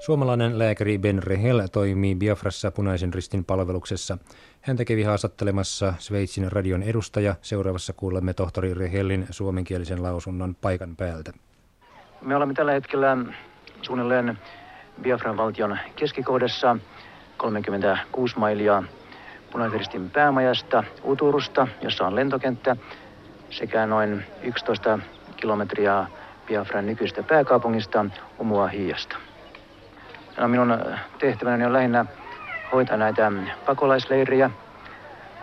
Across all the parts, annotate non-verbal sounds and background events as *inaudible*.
Suomalainen lääkäri Ben Rehel toimii Biafrassa punaisen ristin palveluksessa. Häntä kävi haastattelemassa Sveitsin radion edustaja. Seuraavassa kuulemme tohtori Rehellin suomenkielisen lausunnon paikan päältä. Me olemme tällä hetkellä suunnilleen Biafran valtion keskikohdassa 36 mailia punaisen päämajasta Uturusta, jossa on lentokenttä, sekä noin 11 kilometriä Biafran nykyistä pääkaupungista Umuahiasta. No, minun tehtäväni on lähinnä hoitaa näitä pakolaisleirejä,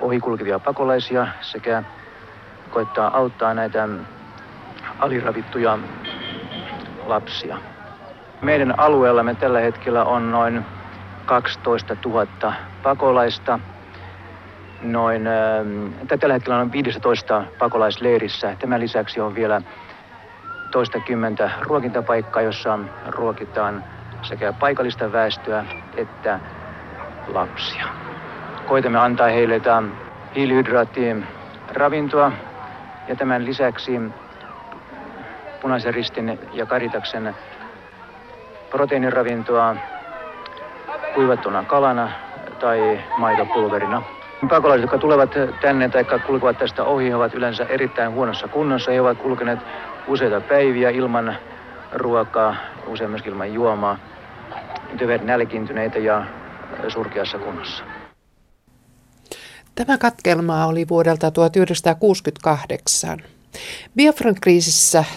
ohikulkevia pakolaisia sekä koittaa auttaa näitä aliravittuja lapsia. Meidän alueellamme tällä hetkellä on noin 12 000 pakolaista. Noin, äh, tällä hetkellä on 15 pakolaisleirissä. Tämän lisäksi on vielä toistakymmentä ruokintapaikkaa, jossa ruokitaan sekä paikallista väestöä että lapsia. Koitamme antaa heille hiilihydraattien ravintoa ja tämän lisäksi punaisen ristin ja karitaksen proteiiniravintoa kuivattuna kalana tai maitopulverina. Pakolaiset, jotka tulevat tänne tai kulkevat tästä ohi, ovat yleensä erittäin huonossa kunnossa. He ovat kulkeneet useita päiviä ilman ruokaa, usein myös ilman juomaa, tyvet nälkiintyneitä ja surkeassa kunnossa. Tämä katkelma oli vuodelta 1968. Biafran kriisissä 1967-70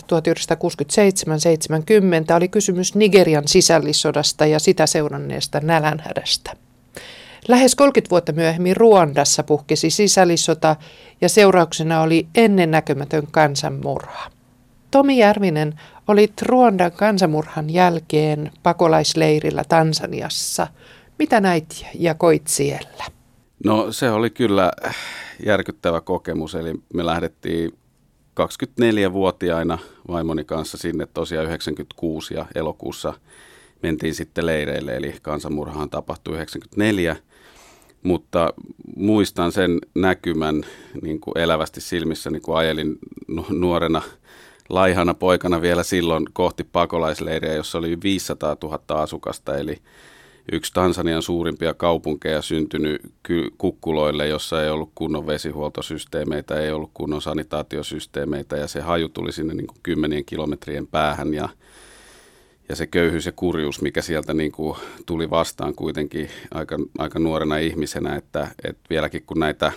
oli kysymys Nigerian sisällissodasta ja sitä seuranneesta nälänhädästä. Lähes 30 vuotta myöhemmin Ruandassa puhkesi sisällissota ja seurauksena oli ennennäkemätön kansanmurha. Tomi Järvinen oli Ruandan kansanmurhan jälkeen pakolaisleirillä Tansaniassa. Mitä näit ja koit siellä? No se oli kyllä järkyttävä kokemus, eli me lähdettiin 24-vuotiaina vaimoni kanssa sinne tosiaan 96 ja elokuussa mentiin sitten leireille, eli kansanmurhahan tapahtui 94. Mutta muistan sen näkymän niin kuin elävästi silmissä, niin kun ajelin nuorena laihana poikana vielä silloin kohti pakolaisleiriä, jossa oli 500 000 asukasta, eli yksi Tansanian suurimpia kaupunkeja syntynyt kukkuloille, jossa ei ollut kunnon vesihuoltosysteemeitä, ei ollut kunnon sanitaatiosysteemeitä ja se haju tuli sinne niin kuin kymmenien kilometrien päähän ja, ja se köyhyys ja kurjuus, mikä sieltä niin kuin tuli vastaan kuitenkin aika, aika nuorena ihmisenä, että, että vieläkin kun näitä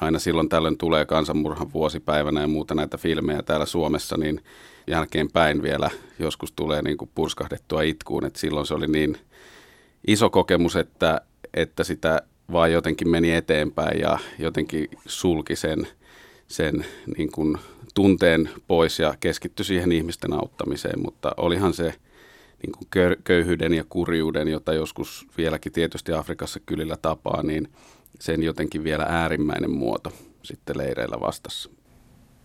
aina silloin tällöin tulee kansanmurhan vuosipäivänä ja muuta näitä filmejä täällä Suomessa, niin jälkeenpäin vielä joskus tulee niin kuin purskahdettua itkuun, että silloin se oli niin – iso kokemus, että, että sitä vaan jotenkin meni eteenpäin ja jotenkin sulki sen, sen niin kuin tunteen pois ja keskittyi siihen ihmisten auttamiseen, mutta olihan se niin kuin köyhyyden ja kurjuuden, jota joskus vieläkin tietysti Afrikassa kylillä tapaa, niin sen jotenkin vielä äärimmäinen muoto sitten leireillä vastassa.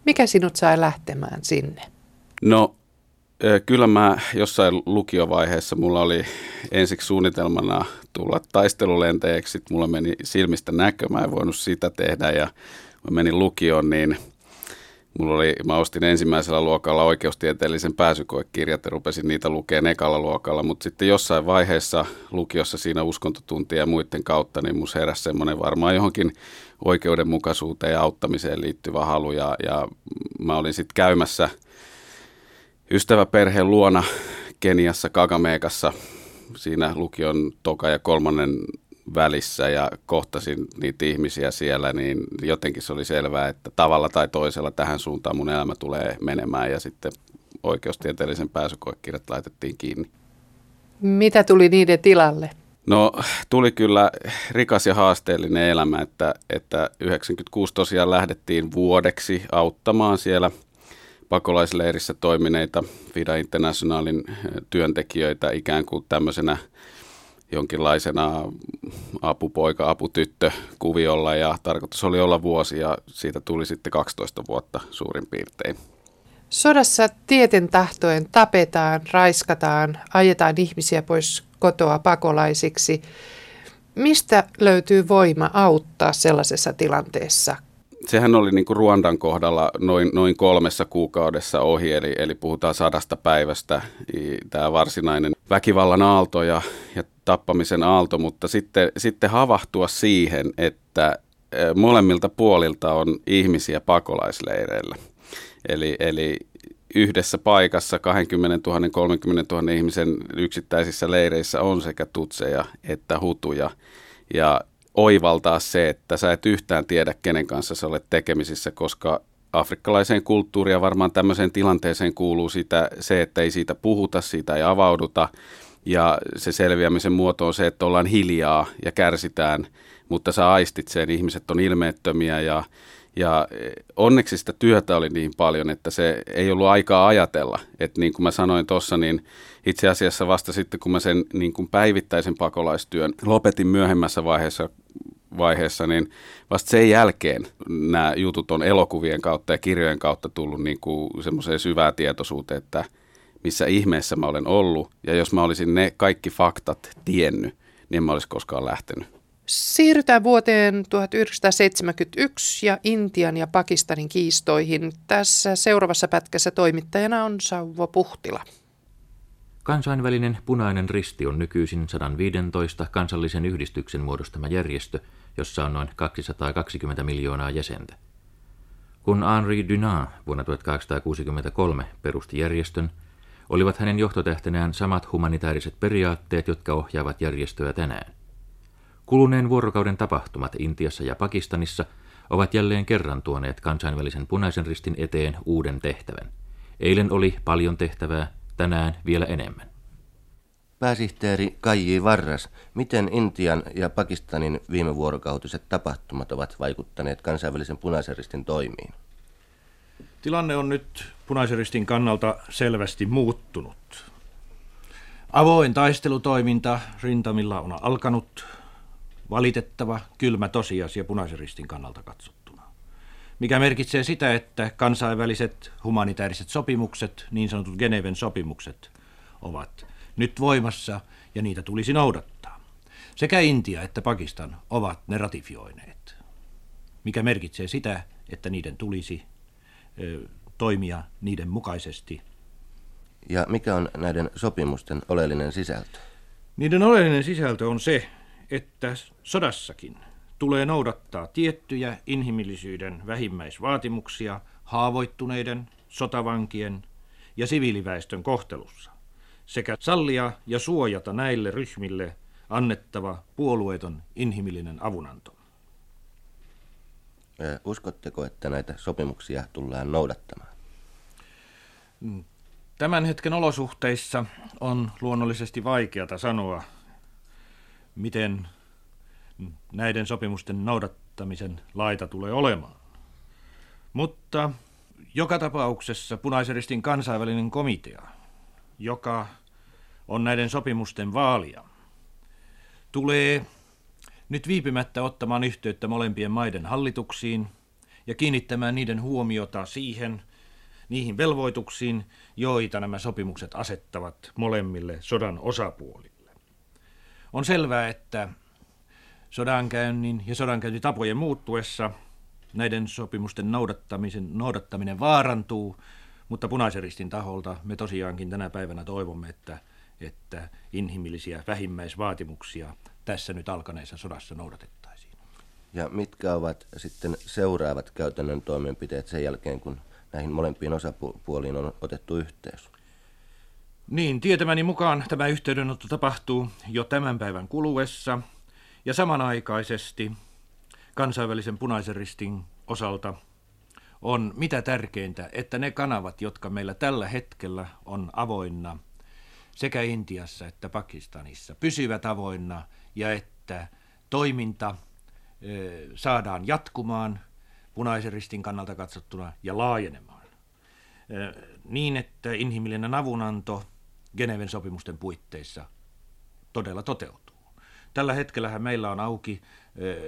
Mikä sinut sai lähtemään sinne? No Kyllä mä jossain lukiovaiheessa, mulla oli ensiksi suunnitelmana tulla taistelulentäjäksi, sitten mulla meni silmistä näkö, mä en voinut sitä tehdä ja mä menin lukioon, niin mulla oli, mä ostin ensimmäisellä luokalla oikeustieteellisen pääsykoekirjat ja rupesin niitä lukemaan ekalla luokalla, mutta sitten jossain vaiheessa lukiossa siinä uskontotuntia ja muiden kautta, niin mus heräsi semmoinen varmaan johonkin oikeudenmukaisuuteen ja auttamiseen liittyvä halu ja, ja mä olin sitten käymässä – ystäväperheen luona Keniassa Kagameekassa siinä lukion toka ja kolmannen välissä ja kohtasin niitä ihmisiä siellä, niin jotenkin se oli selvää, että tavalla tai toisella tähän suuntaan mun elämä tulee menemään ja sitten oikeustieteellisen pääsykoekirjat laitettiin kiinni. Mitä tuli niiden tilalle? No tuli kyllä rikas ja haasteellinen elämä, että, että 96 tosiaan lähdettiin vuodeksi auttamaan siellä – pakolaisleirissä toimineita FIDA Internationalin työntekijöitä ikään kuin tämmöisenä jonkinlaisena apupoika, aputyttö kuviolla ja tarkoitus oli olla vuosi ja siitä tuli sitten 12 vuotta suurin piirtein. Sodassa tieten tahtoen tapetaan, raiskataan, ajetaan ihmisiä pois kotoa pakolaisiksi. Mistä löytyy voima auttaa sellaisessa tilanteessa sehän oli niin kuin Ruandan kohdalla noin, noin kolmessa kuukaudessa ohi, eli, eli puhutaan sadasta päivästä. Tämä varsinainen väkivallan aalto ja, ja tappamisen aalto, mutta sitten, sitten havahtua siihen, että molemmilta puolilta on ihmisiä pakolaisleireillä. Eli, eli yhdessä paikassa 20 000, 30 000 ihmisen yksittäisissä leireissä on sekä tutseja että hutuja. Ja oivaltaa se, että sä et yhtään tiedä, kenen kanssa sä olet tekemisissä, koska afrikkalaiseen kulttuuriin ja varmaan tämmöiseen tilanteeseen kuuluu sitä, se, että ei siitä puhuta, siitä ei avauduta. Ja se selviämisen muoto on se, että ollaan hiljaa ja kärsitään, mutta sä aistit sen, ihmiset on ilmeettömiä ja, ja onneksi sitä työtä oli niin paljon, että se ei ollut aikaa ajatella. Että niin kuin mä sanoin tuossa, niin itse asiassa vasta sitten, kun mä sen niin kuin päivittäisen pakolaistyön lopetin myöhemmässä vaiheessa, vaiheessa, niin vasta sen jälkeen nämä jutut on elokuvien kautta ja kirjojen kautta tullut niin kuin semmoiseen syvää tietoisuuteen, että missä ihmeessä mä olen ollut. Ja jos mä olisin ne kaikki faktat tiennyt, niin en mä olisi koskaan lähtenyt. Siirrytään vuoteen 1971 ja Intian ja Pakistanin kiistoihin. Tässä seuraavassa pätkässä toimittajana on Sauvo Puhtila. Kansainvälinen punainen risti on nykyisin 115 kansallisen yhdistyksen muodostama järjestö, jossa on noin 220 miljoonaa jäsentä. Kun Henri Dunant vuonna 1863 perusti järjestön, olivat hänen johtotähtenään samat humanitaariset periaatteet, jotka ohjaavat järjestöä tänään. Kuluneen vuorokauden tapahtumat Intiassa ja Pakistanissa ovat jälleen kerran tuoneet kansainvälisen punaisen ristin eteen uuden tehtävän. Eilen oli paljon tehtävää, tänään vielä enemmän. Pääsihteeri Kaiji Varras, miten Intian ja Pakistanin viime vuorokautiset tapahtumat ovat vaikuttaneet kansainvälisen punaisen ristin toimiin? Tilanne on nyt punaisen ristin kannalta selvästi muuttunut. Avoin taistelutoiminta rintamilla on alkanut. Valitettava, kylmä tosiasia punaisen ristin kannalta katsottuna. Mikä merkitsee sitä, että kansainväliset humanitaariset sopimukset, niin sanotut Geneven sopimukset, ovat nyt voimassa ja niitä tulisi noudattaa. Sekä Intia että Pakistan ovat ne ratifioineet, mikä merkitsee sitä, että niiden tulisi ö, toimia niiden mukaisesti. Ja mikä on näiden sopimusten oleellinen sisältö? Niiden oleellinen sisältö on se, että sodassakin tulee noudattaa tiettyjä inhimillisyyden vähimmäisvaatimuksia haavoittuneiden, sotavankien ja siviiliväestön kohtelussa sekä sallia ja suojata näille ryhmille annettava puolueeton inhimillinen avunanto. Uskotteko, että näitä sopimuksia tullaan noudattamaan? Mm, tämän hetken olosuhteissa on luonnollisesti vaikeata sanoa, miten näiden sopimusten noudattamisen laita tulee olemaan. Mutta joka tapauksessa Punaisen ristin kansainvälinen komitea, joka on näiden sopimusten vaalia, tulee nyt viipymättä ottamaan yhteyttä molempien maiden hallituksiin ja kiinnittämään niiden huomiota siihen, niihin velvoituksiin, joita nämä sopimukset asettavat molemmille sodan osapuolille. On selvää, että sodankäynnin ja sodankäyntitapojen muuttuessa näiden sopimusten noudattamisen, noudattaminen vaarantuu, mutta punaisen ristin taholta me tosiaankin tänä päivänä toivomme, että, että inhimillisiä vähimmäisvaatimuksia tässä nyt alkaneessa sodassa noudatettaisiin. Ja mitkä ovat sitten seuraavat käytännön toimenpiteet sen jälkeen, kun näihin molempiin osapuoliin on otettu yhteys? Niin, tietämäni mukaan tämä yhteydenotto tapahtuu jo tämän päivän kuluessa ja samanaikaisesti kansainvälisen punaisen ristin osalta on mitä tärkeintä, että ne kanavat, jotka meillä tällä hetkellä on avoinna sekä Intiassa että Pakistanissa, pysyvät avoinna ja että toiminta saadaan jatkumaan punaisen ristin kannalta katsottuna ja laajenemaan. Niin, että inhimillinen avunanto Geneven sopimusten puitteissa todella toteutuu. Tällä hetkellä meillä on auki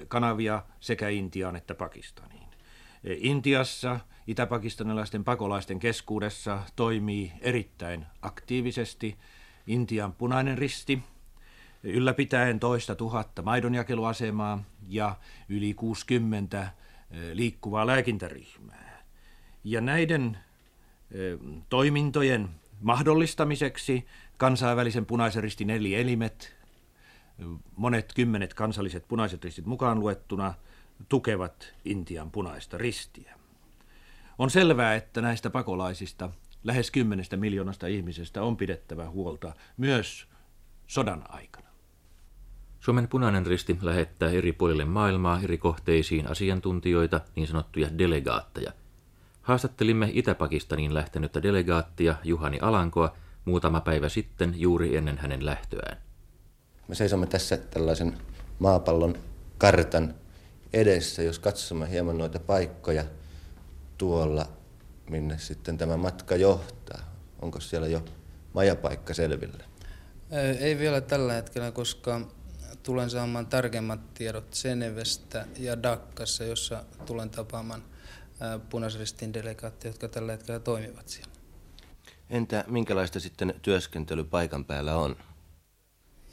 kanavia sekä Intiaan että Pakistaniin. Intiassa itäpakistanilaisten pakolaisten keskuudessa toimii erittäin aktiivisesti Intian punainen risti, ylläpitäen toista tuhatta maidonjakeluasemaa ja yli 60 liikkuvaa lääkintäryhmää. Ja näiden toimintojen mahdollistamiseksi kansainvälisen punaisen ristin eli elimet, monet kymmenet kansalliset punaiset ristit mukaan luettuna, tukevat Intian punaista ristiä. On selvää, että näistä pakolaisista lähes kymmenestä miljoonasta ihmisestä on pidettävä huolta myös sodan aikana. Suomen punainen risti lähettää eri puolille maailmaa eri kohteisiin asiantuntijoita, niin sanottuja delegaatteja. Haastattelimme Itä-Pakistaniin lähtenyttä delegaattia Juhani Alankoa muutama päivä sitten juuri ennen hänen lähtöään. Me seisomme tässä tällaisen maapallon kartan edessä, jos katsomme hieman noita paikkoja tuolla, minne sitten tämä matka johtaa. Onko siellä jo majapaikka selvillä? Ei vielä tällä hetkellä, koska tulen saamaan tarkemmat tiedot Senevestä ja Dakkassa, jossa tulen tapaamaan punaisristin delegaatteja, jotka tällä hetkellä toimivat siellä. Entä minkälaista sitten työskentely paikan päällä on?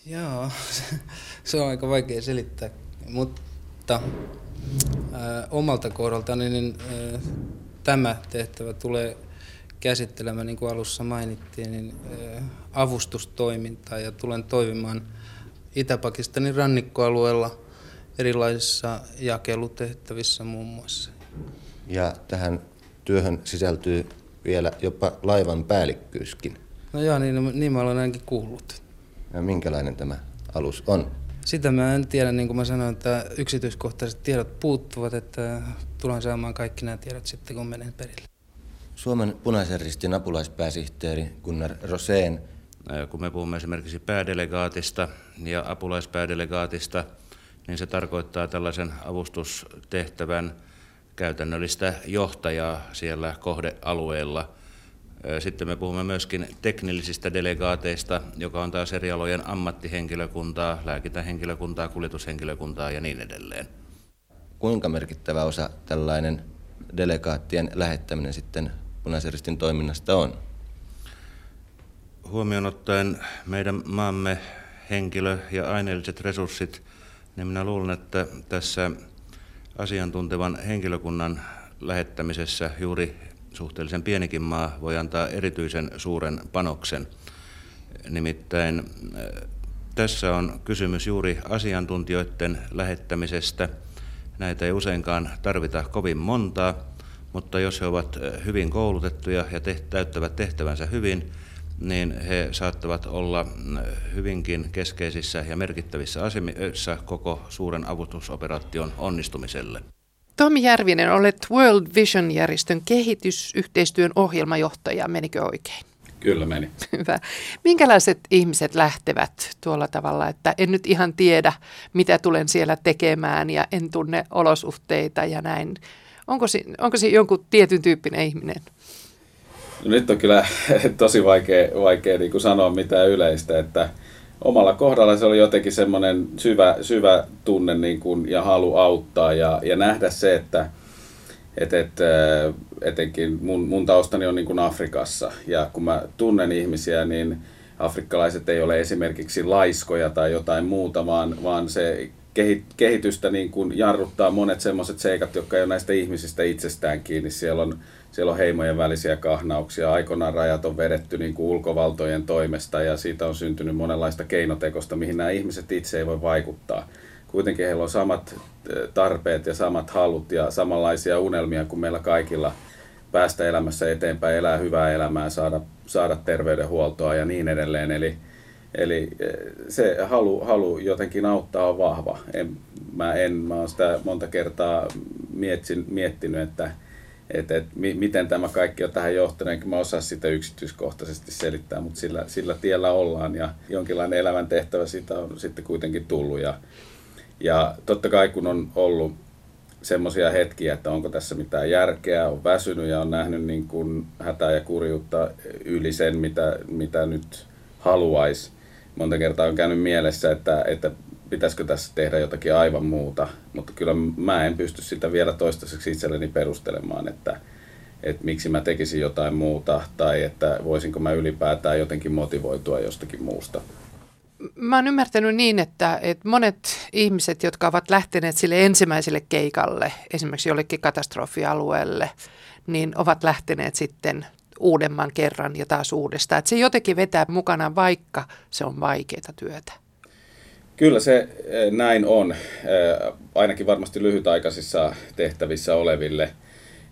Joo, *laughs* se on aika vaikea selittää, mutta ää, omalta kohdaltani niin, ää, tämä tehtävä tulee käsittelemään, niin kuin alussa mainittiin, niin ää, avustustoimintaa ja tulen toimimaan Itä-Pakistanin rannikkoalueella erilaisissa jakelutehtävissä muun muassa. Ja tähän työhön sisältyy vielä jopa laivan päällikkyyskin. No joo, niin, niin mä olen ainakin kuullut. Ja minkälainen tämä alus on? Sitä mä en tiedä, niin kuin mä sanoin, että yksityiskohtaiset tiedot puuttuvat, että tulen saamaan kaikki nämä tiedot sitten, kun menen perille. Suomen punaisen ristin apulaispääsihteeri Gunnar Roseen. Kun me puhumme esimerkiksi päädelegaatista ja apulaispäädelegaatista, niin se tarkoittaa tällaisen avustustehtävän käytännöllistä johtajaa siellä kohdealueella. Sitten me puhumme myöskin teknillisistä delegaateista, joka on taas eri alojen ammattihenkilökuntaa, lääkintähenkilökuntaa, kuljetushenkilökuntaa ja niin edelleen. Kuinka merkittävä osa tällainen delegaattien lähettäminen sitten punaisen toiminnasta on? Huomioon ottaen meidän maamme henkilö- ja aineelliset resurssit, niin minä luulen, että tässä asiantuntevan henkilökunnan lähettämisessä juuri suhteellisen pienikin maa voi antaa erityisen suuren panoksen. Nimittäin äh, tässä on kysymys juuri asiantuntijoiden lähettämisestä. Näitä ei useinkaan tarvita kovin montaa, mutta jos he ovat äh, hyvin koulutettuja ja täyttävät tehtävänsä hyvin, niin he saattavat olla äh, hyvinkin keskeisissä ja merkittävissä asemissa koko suuren avustusoperaation onnistumiselle. Tomi Järvinen, olet World Vision-järjestön kehitysyhteistyön ohjelmajohtaja. Menikö oikein? Kyllä meni. *laughs* Hyvä. Minkälaiset ihmiset lähtevät tuolla tavalla, että en nyt ihan tiedä, mitä tulen siellä tekemään ja en tunne olosuhteita ja näin. Onko se, onko se jonkun tietyn tyyppinen ihminen? No nyt on kyllä *laughs* tosi vaikea, vaikea niin kuin sanoa mitään yleistä, että omalla kohdalla se oli jotenkin semmoinen syvä, syvä tunne niin kuin, ja halu auttaa ja, ja nähdä se, että et, et, etenkin mun, mun taustani on niin kuin Afrikassa ja kun mä tunnen ihmisiä, niin afrikkalaiset ei ole esimerkiksi laiskoja tai jotain muuta, vaan, vaan se kehitystä niin kuin jarruttaa monet semmoiset seikat, jotka ei ole näistä ihmisistä itsestään kiinni. Siellä on, siellä on heimojen välisiä kahnauksia. Aikoinaan rajat on vedetty niin kuin ulkovaltojen toimesta ja siitä on syntynyt monenlaista keinotekosta, mihin nämä ihmiset itse ei voi vaikuttaa. Kuitenkin heillä on samat tarpeet ja samat halut ja samanlaisia unelmia kuin meillä kaikilla päästä elämässä eteenpäin, elää hyvää elämää, saada, saada terveydenhuoltoa ja niin edelleen. Eli, Eli eh, se halu, halu jotenkin auttaa on vahva. En, mä, en, mä oon sitä monta kertaa mietsin, miettinyt, että, että, että miten tämä kaikki on tähän johtanut, enkä mä osaa sitä yksityiskohtaisesti selittää, mutta sillä, sillä tiellä ollaan ja jonkinlainen elämäntehtävä siitä on sitten kuitenkin tullut. Ja, ja totta kai kun on ollut semmoisia hetkiä, että onko tässä mitään järkeä, on väsynyt ja on nähnyt niin kuin hätää ja kurjuutta yli sen, mitä, mitä nyt haluaisi, monta kertaa on käynyt mielessä, että, että pitäisikö tässä tehdä jotakin aivan muuta, mutta kyllä mä en pysty sitä vielä toistaiseksi itselleni perustelemaan, että, että miksi mä tekisin jotain muuta tai että voisinko mä ylipäätään jotenkin motivoitua jostakin muusta. Mä oon ymmärtänyt niin, että, että monet ihmiset, jotka ovat lähteneet sille ensimmäiselle keikalle, esimerkiksi jollekin katastrofialueelle, niin ovat lähteneet sitten uudemman kerran ja taas uudestaan. Että se jotenkin vetää mukana, vaikka se on vaikeaa työtä. Kyllä se näin on, ainakin varmasti lyhytaikaisissa tehtävissä oleville.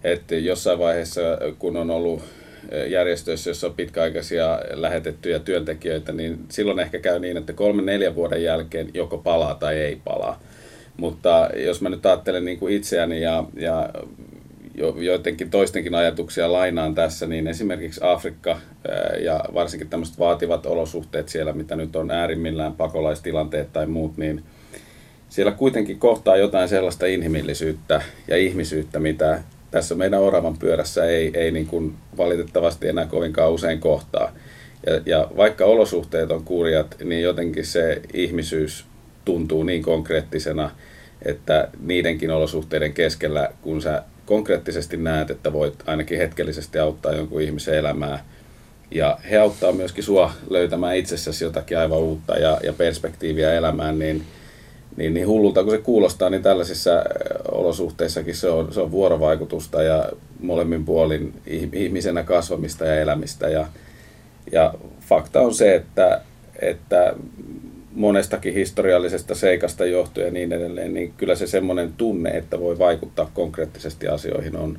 Että jossain vaiheessa, kun on ollut järjestöissä, jossa on pitkäaikaisia lähetettyjä työntekijöitä, niin silloin ehkä käy niin, että kolmen neljän vuoden jälkeen joko palaa tai ei palaa. Mutta jos mä nyt ajattelen niin kuin itseäni ja, ja jo, joidenkin toistenkin ajatuksia lainaan tässä, niin esimerkiksi Afrikka ja varsinkin tämmöiset vaativat olosuhteet siellä, mitä nyt on äärimmillään pakolaistilanteet tai muut, niin siellä kuitenkin kohtaa jotain sellaista inhimillisyyttä ja ihmisyyttä, mitä tässä meidän oravan pyörässä ei, ei niin kuin valitettavasti enää kovinkaan usein kohtaa. Ja, ja vaikka olosuhteet on kurjat, niin jotenkin se ihmisyys tuntuu niin konkreettisena, että niidenkin olosuhteiden keskellä, kun sä konkreettisesti näet, että voit ainakin hetkellisesti auttaa jonkun ihmisen elämää, ja he auttaa myöskin sua löytämään itsessäsi jotakin aivan uutta ja, ja perspektiiviä elämään, niin, niin, niin hullulta kun se kuulostaa, niin tällaisissa olosuhteissakin se on, se on vuorovaikutusta ja molemmin puolin ihmisenä kasvamista ja elämistä. Ja, ja fakta on se, että, että monestakin historiallisesta seikasta johtuen ja niin edelleen, niin kyllä se semmoinen tunne, että voi vaikuttaa konkreettisesti asioihin on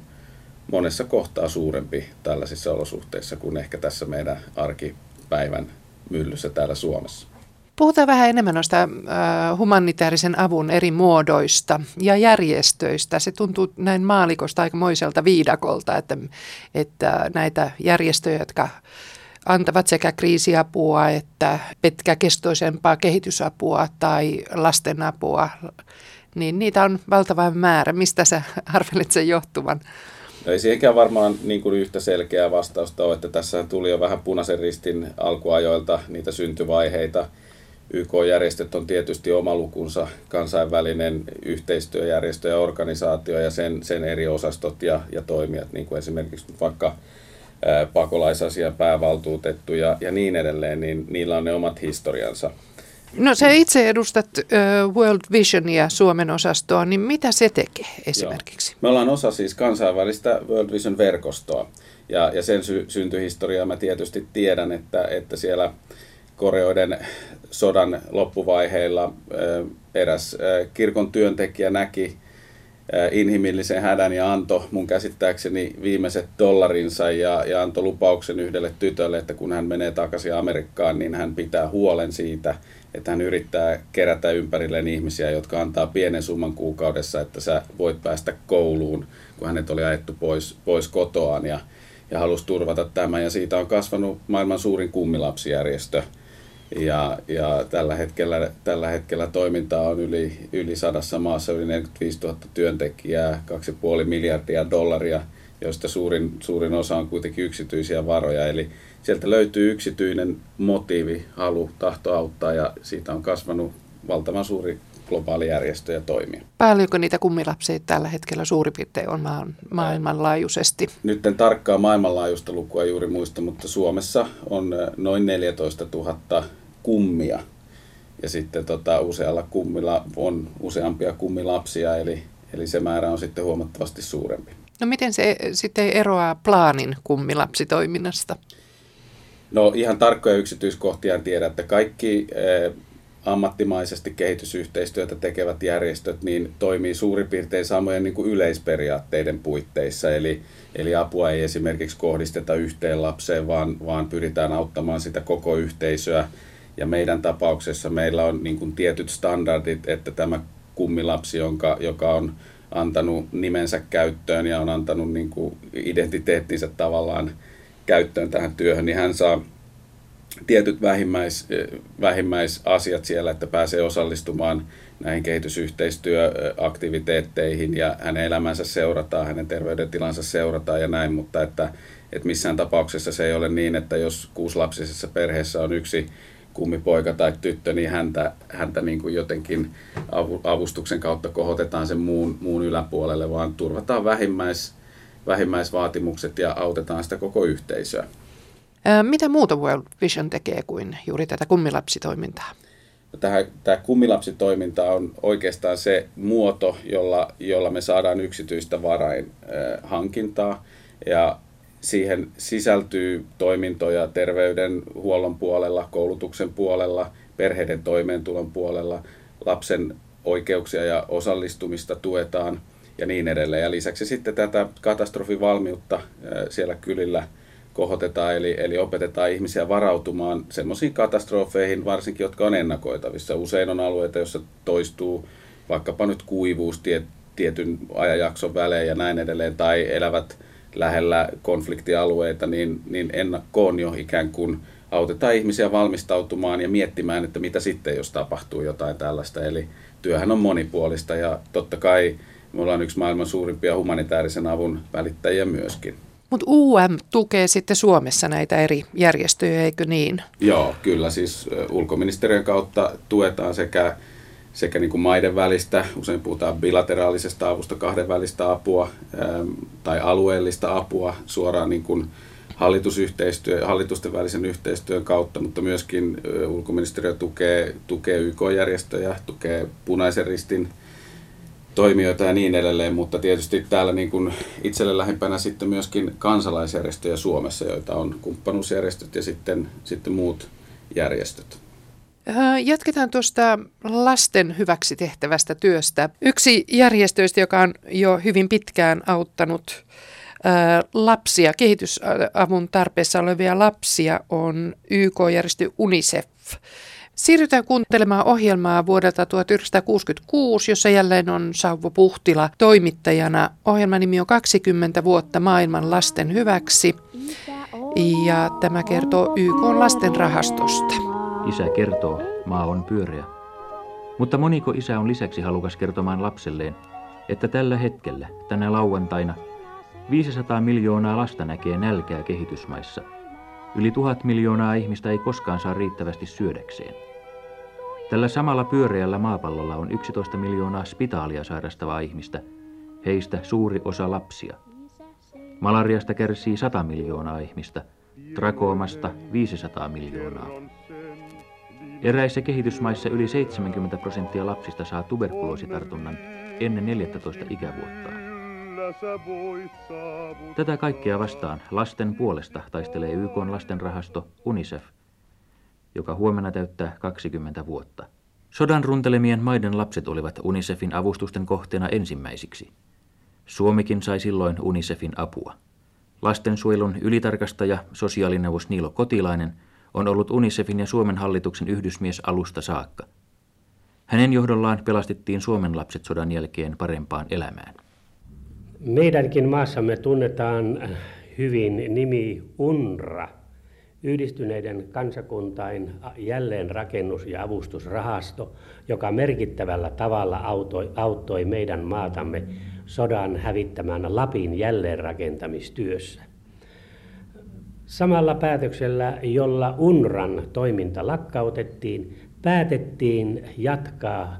monessa kohtaa suurempi tällaisissa olosuhteissa kuin ehkä tässä meidän arkipäivän myllyssä täällä Suomessa. Puhutaan vähän enemmän noista äh, humanitaarisen avun eri muodoista ja järjestöistä. Se tuntuu näin maalikosta aikamoiselta viidakolta, että, että näitä järjestöjä, jotka antavat sekä kriisiapua että pitkäkestoisempaa kehitysapua tai lastenapua, niin niitä on valtava määrä. Mistä sä *laughs* arvelet sen johtuvan? No ei siihenkään varmaan niin kuin yhtä selkeää vastausta ole, että tässä tuli jo vähän punaisen ristin alkuajoilta niitä syntyvaiheita. YK-järjestöt on tietysti oma lukunsa, kansainvälinen yhteistyöjärjestö ja organisaatio ja sen, sen eri osastot ja, ja toimijat, niin kuin esimerkiksi vaikka pakolaisasian päävaltuutettu ja, ja niin edelleen, niin niillä on ne omat historiansa. No se itse edustat uh, World Visionia Suomen osastoa, niin mitä se tekee esimerkiksi? Joo. Me ollaan osa siis kansainvälistä World Vision-verkostoa ja, ja sen sy- syntyhistoriaa mä tietysti tiedän, että, että siellä Koreoiden sodan loppuvaiheilla eräs kirkon työntekijä näki inhimillisen hädän ja antoi mun käsittääkseni viimeiset dollarinsa ja, ja antoi lupauksen yhdelle tytölle, että kun hän menee takaisin Amerikkaan, niin hän pitää huolen siitä, että hän yrittää kerätä ympärilleen ihmisiä, jotka antaa pienen summan kuukaudessa, että sä voit päästä kouluun, kun hänet oli ajettu pois, pois kotoaan ja, ja halusi turvata tämän. Ja siitä on kasvanut maailman suurin kummilapsijärjestö – ja, ja tällä, hetkellä, tällä hetkellä toimintaa on yli, yli sadassa maassa yli 45 000 työntekijää, 2,5 miljardia dollaria, joista suurin, suurin osa on kuitenkin yksityisiä varoja. Eli sieltä löytyy yksityinen motiivi, halu, tahto auttaa ja siitä on kasvanut valtavan suuri globaali järjestö ja toimia. Paljonko niitä kummilapsia tällä hetkellä suurin piirtein on maailmanlaajuisesti? Nyt en tarkkaa maailmanlaajuista lukua juuri muista, mutta Suomessa on noin 14 000 kummia. Ja sitten tota, usealla kummilla on useampia kummilapsia, eli, eli se määrä on sitten huomattavasti suurempi. No miten se sitten eroaa plaanin kummilapsitoiminnasta? No ihan tarkkoja yksityiskohtia en tiedä, että kaikki eh, ammattimaisesti kehitysyhteistyötä tekevät järjestöt niin toimii suurin piirtein samojen niin kuin yleisperiaatteiden puitteissa. Eli, eli apua ei esimerkiksi kohdisteta yhteen lapseen, vaan, vaan pyritään auttamaan sitä koko yhteisöä ja meidän tapauksessa meillä on niin kuin tietyt standardit, että tämä kummilapsi, jonka, joka on antanut nimensä käyttöön ja on antanut niin kuin identiteettinsä tavallaan käyttöön tähän työhön, niin hän saa tietyt vähimmäis, vähimmäisasiat siellä, että pääsee osallistumaan näihin kehitysyhteistyöaktiviteetteihin ja hänen elämänsä seurataan, hänen terveydentilansa seurataan ja näin, mutta että, että missään tapauksessa se ei ole niin, että jos kuusilapsisessa perheessä on yksi kummipoika tai tyttö, niin häntä, häntä niin kuin jotenkin avustuksen kautta kohotetaan sen muun, muun yläpuolelle, vaan turvataan vähimmäis, vähimmäisvaatimukset ja autetaan sitä koko yhteisöä. Mitä muuta World Vision tekee kuin juuri tätä kummilapsitoimintaa? No, tähän, tämä kummilapsitoiminta on oikeastaan se muoto, jolla, jolla me saadaan yksityistä varain äh, hankintaa. Ja siihen sisältyy toimintoja terveydenhuollon puolella, koulutuksen puolella, perheiden toimeentulon puolella, lapsen oikeuksia ja osallistumista tuetaan ja niin edelleen. Ja lisäksi sitten tätä katastrofivalmiutta siellä kylillä kohotetaan, eli, eli opetetaan ihmisiä varautumaan semmoisiin katastrofeihin, varsinkin jotka on ennakoitavissa. Usein on alueita, joissa toistuu vaikkapa nyt kuivuus tiet, tietyn ajanjakson välein ja näin edelleen, tai elävät lähellä konfliktialueita, niin, niin ennakkoon jo ikään kuin autetaan ihmisiä valmistautumaan ja miettimään, että mitä sitten, jos tapahtuu jotain tällaista. Eli työhän on monipuolista ja totta kai me ollaan yksi maailman suurimpia humanitaarisen avun välittäjiä myöskin. Mutta UM tukee sitten Suomessa näitä eri järjestöjä, eikö niin? Joo, kyllä. Siis ulkoministeriön kautta tuetaan sekä, sekä niin kuin maiden välistä, usein puhutaan bilateraalisesta avusta, kahdenvälistä apua tai alueellista apua suoraan niin kuin hallitusyhteistyö, hallitusten välisen yhteistyön kautta, mutta myöskin ulkoministeriö tukee, tukee YK-järjestöjä, tukee punaisen ristin toimijoita ja niin edelleen, mutta tietysti täällä niin kuin itselle lähimpänä sitten myöskin kansalaisjärjestöjä Suomessa, joita on kumppanuusjärjestöt ja sitten, sitten muut järjestöt. Jatketaan tuosta lasten hyväksi tehtävästä työstä. Yksi järjestöistä, joka on jo hyvin pitkään auttanut lapsia, kehitysavun tarpeessa olevia lapsia, on YK-järjestö UNICEF. Siirrytään kuuntelemaan ohjelmaa vuodelta 1966, jossa jälleen on Sauvo Puhtila toimittajana. Ohjelman nimi on 20 vuotta maailman lasten hyväksi ja tämä kertoo YK lasten rahastosta. Isä kertoo, maa on pyöreä. Mutta moniko isä on lisäksi halukas kertomaan lapselleen, että tällä hetkellä, tänä lauantaina, 500 miljoonaa lasta näkee nälkää kehitysmaissa – Yli tuhat miljoonaa ihmistä ei koskaan saa riittävästi syödäkseen. Tällä samalla pyöreällä maapallolla on 11 miljoonaa spitaalia sairastavaa ihmistä, heistä suuri osa lapsia. Malariasta kärsii 100 miljoonaa ihmistä, trakoomasta 500 miljoonaa. Eräissä kehitysmaissa yli 70 prosenttia lapsista saa tuberkuloositartunnan ennen 14 ikävuottaan. Tätä kaikkea vastaan lasten puolesta taistelee YK lastenrahasto UNICEF, joka huomenna täyttää 20 vuotta. Sodan runtelemien maiden lapset olivat UNICEFin avustusten kohteena ensimmäisiksi. Suomikin sai silloin UNICEFin apua. Lastensuojelun ylitarkastaja, sosiaalineuvos Niilo Kotilainen, on ollut UNICEFin ja Suomen hallituksen yhdysmies alusta saakka. Hänen johdollaan pelastettiin Suomen lapset sodan jälkeen parempaan elämään. Meidänkin maassamme tunnetaan hyvin nimi UNRA, Yhdistyneiden kansakuntain jälleenrakennus- ja avustusrahasto, joka merkittävällä tavalla auttoi, auttoi meidän maatamme sodan hävittämän Lapin jälleenrakentamistyössä. Samalla päätöksellä, jolla UNRAN toiminta lakkautettiin, päätettiin jatkaa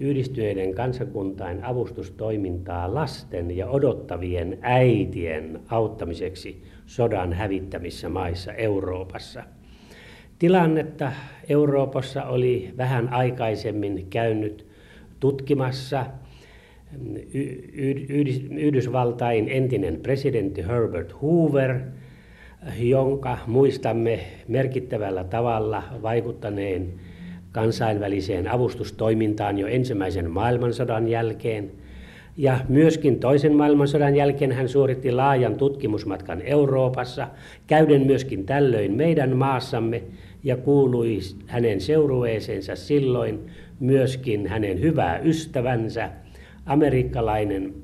yhdistyneiden kansakuntain avustustoimintaa lasten ja odottavien äitien auttamiseksi sodan hävittämissä maissa Euroopassa. Tilannetta Euroopassa oli vähän aikaisemmin käynyt tutkimassa Yhdysvaltain entinen presidentti Herbert Hoover, jonka muistamme merkittävällä tavalla vaikuttaneen kansainväliseen avustustoimintaan jo ensimmäisen maailmansodan jälkeen. Ja myöskin toisen maailmansodan jälkeen hän suoritti laajan tutkimusmatkan Euroopassa, käyden myöskin tällöin meidän maassamme ja kuului hänen seurueeseensa silloin myöskin hänen hyvää ystävänsä, amerikkalainen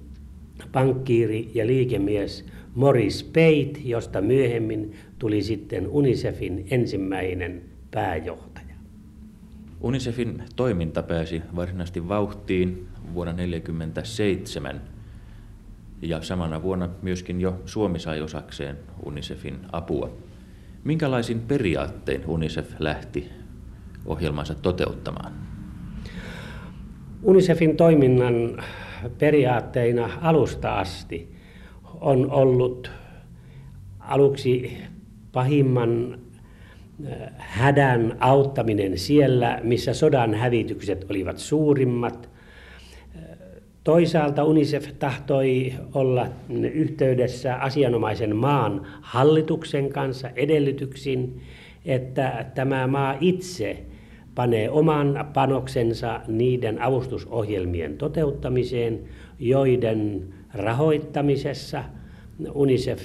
pankkiiri ja liikemies Morris Pate, josta myöhemmin tuli sitten UNICEFin ensimmäinen pääjohtaja. UNICEFin toiminta pääsi varsinaisesti vauhtiin vuonna 1947 ja samana vuonna myöskin jo Suomi sai osakseen UNICEFin apua. Minkälaisin periaattein UNICEF lähti ohjelmansa toteuttamaan? UNICEFin toiminnan periaatteina alusta asti on ollut aluksi pahimman hädän auttaminen siellä, missä sodan hävitykset olivat suurimmat, Toisaalta UNICEF tahtoi olla yhteydessä asianomaisen maan hallituksen kanssa edellytyksin, että tämä maa itse panee oman panoksensa niiden avustusohjelmien toteuttamiseen, joiden rahoittamisessa UNICEF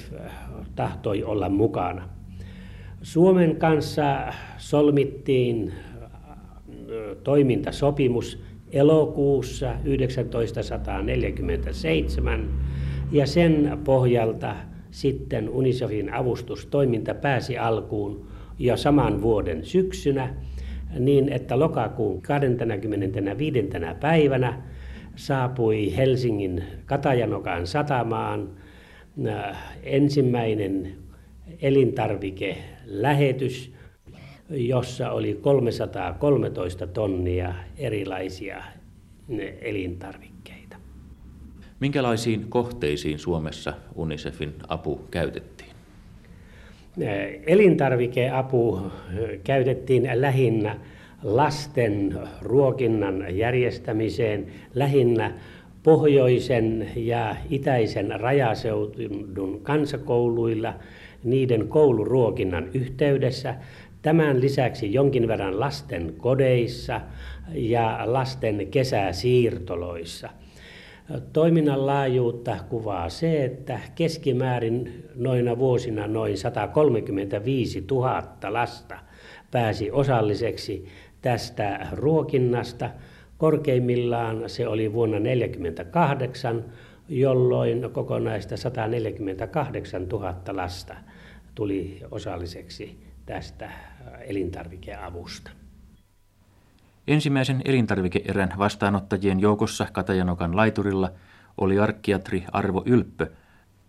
tahtoi olla mukana. Suomen kanssa solmittiin toimintasopimus elokuussa 1947 ja sen pohjalta sitten UNICEFin avustustoiminta pääsi alkuun jo saman vuoden syksynä niin, että lokakuun 25. päivänä saapui Helsingin Katajanokan satamaan äh, ensimmäinen elintarvikelähetys, jossa oli 313 tonnia erilaisia elintarvikkeita. Minkälaisiin kohteisiin Suomessa UNICEFin apu käytettiin? Elintarvikeapu käytettiin lähinnä lasten ruokinnan järjestämiseen, lähinnä pohjoisen ja itäisen rajaseudun kansakouluilla niiden kouluruokinnan yhteydessä. Tämän lisäksi jonkin verran lasten kodeissa ja lasten kesäsiirtoloissa – Toiminnan laajuutta kuvaa se, että keskimäärin noina vuosina noin 135 000 lasta pääsi osalliseksi tästä ruokinnasta. Korkeimmillaan se oli vuonna 1948, jolloin kokonaista 148 000 lasta tuli osalliseksi tästä elintarvikeavusta. Ensimmäisen elintarvikeerän vastaanottajien joukossa Katajanokan laiturilla oli arkkiatri Arvo Ylppö,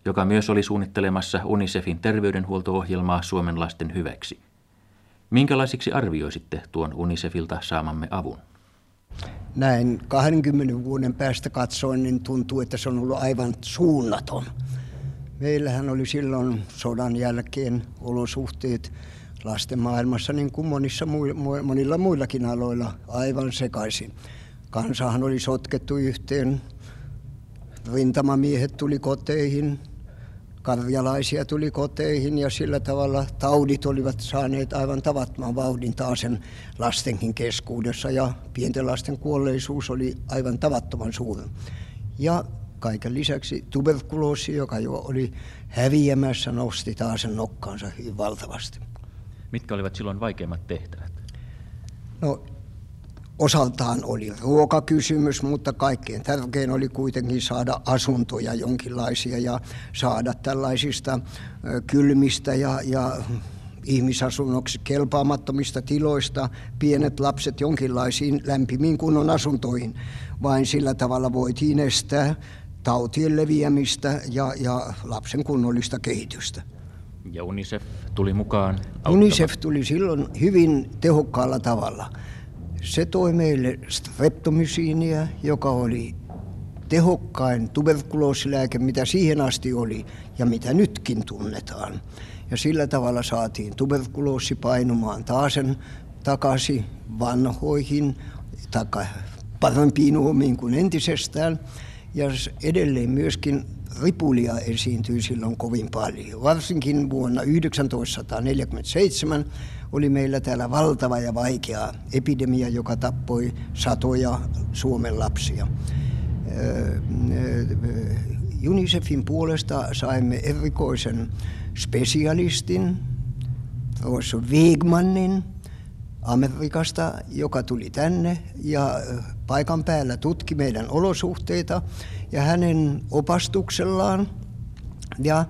joka myös oli suunnittelemassa UNICEFin terveydenhuolto-ohjelmaa Suomen lasten hyväksi. Minkälaisiksi arvioisitte tuon UNICEFilta saamamme avun? Näin 20 vuoden päästä katsoin, niin tuntuu, että se on ollut aivan suunnaton. Meillähän oli silloin sodan jälkeen olosuhteet lasten maailmassa niin kuin monissa, monilla muillakin aloilla aivan sekaisin. Kansahan oli sotkettu yhteen, rintamamiehet tuli koteihin, karjalaisia tuli koteihin ja sillä tavalla taudit olivat saaneet aivan tavattoman vauhdin taasen lastenkin keskuudessa ja pienten lasten kuolleisuus oli aivan tavattoman suuri. Ja kaiken lisäksi tuberkuloosi, joka jo oli häviämässä, nosti taas sen nokkaansa hyvin valtavasti. Mitkä olivat silloin vaikeimmat tehtävät? No osaltaan oli ruokakysymys, mutta kaikkein tärkein oli kuitenkin saada asuntoja jonkinlaisia ja saada tällaisista kylmistä ja, ja ihmisasunnoksi kelpaamattomista tiloista pienet lapset jonkinlaisiin lämpimiin kunnon asuntoihin. Vain sillä tavalla voitiin estää tautien leviämistä ja, ja lapsen kunnollista kehitystä. Ja UNICEF tuli mukaan auttamaan. UNICEF tuli silloin hyvin tehokkaalla tavalla. Se toi meille streptomysiiniä, joka oli tehokkain tuberkuloosilääke, mitä siihen asti oli ja mitä nytkin tunnetaan. Ja sillä tavalla saatiin tuberkuloosi painumaan taasen takaisin vanhoihin, taka, parempiin uomiin kuin entisestään. Ja edelleen myöskin ripulia esiintyi silloin kovin paljon. Varsinkin vuonna 1947 oli meillä täällä valtava ja vaikea epidemia, joka tappoi satoja Suomen lapsia. UNICEFin puolesta saimme erikoisen spesialistin, professor Wegmannin Amerikasta, joka tuli tänne ja paikan päällä tutki meidän olosuhteita ja hänen opastuksellaan ja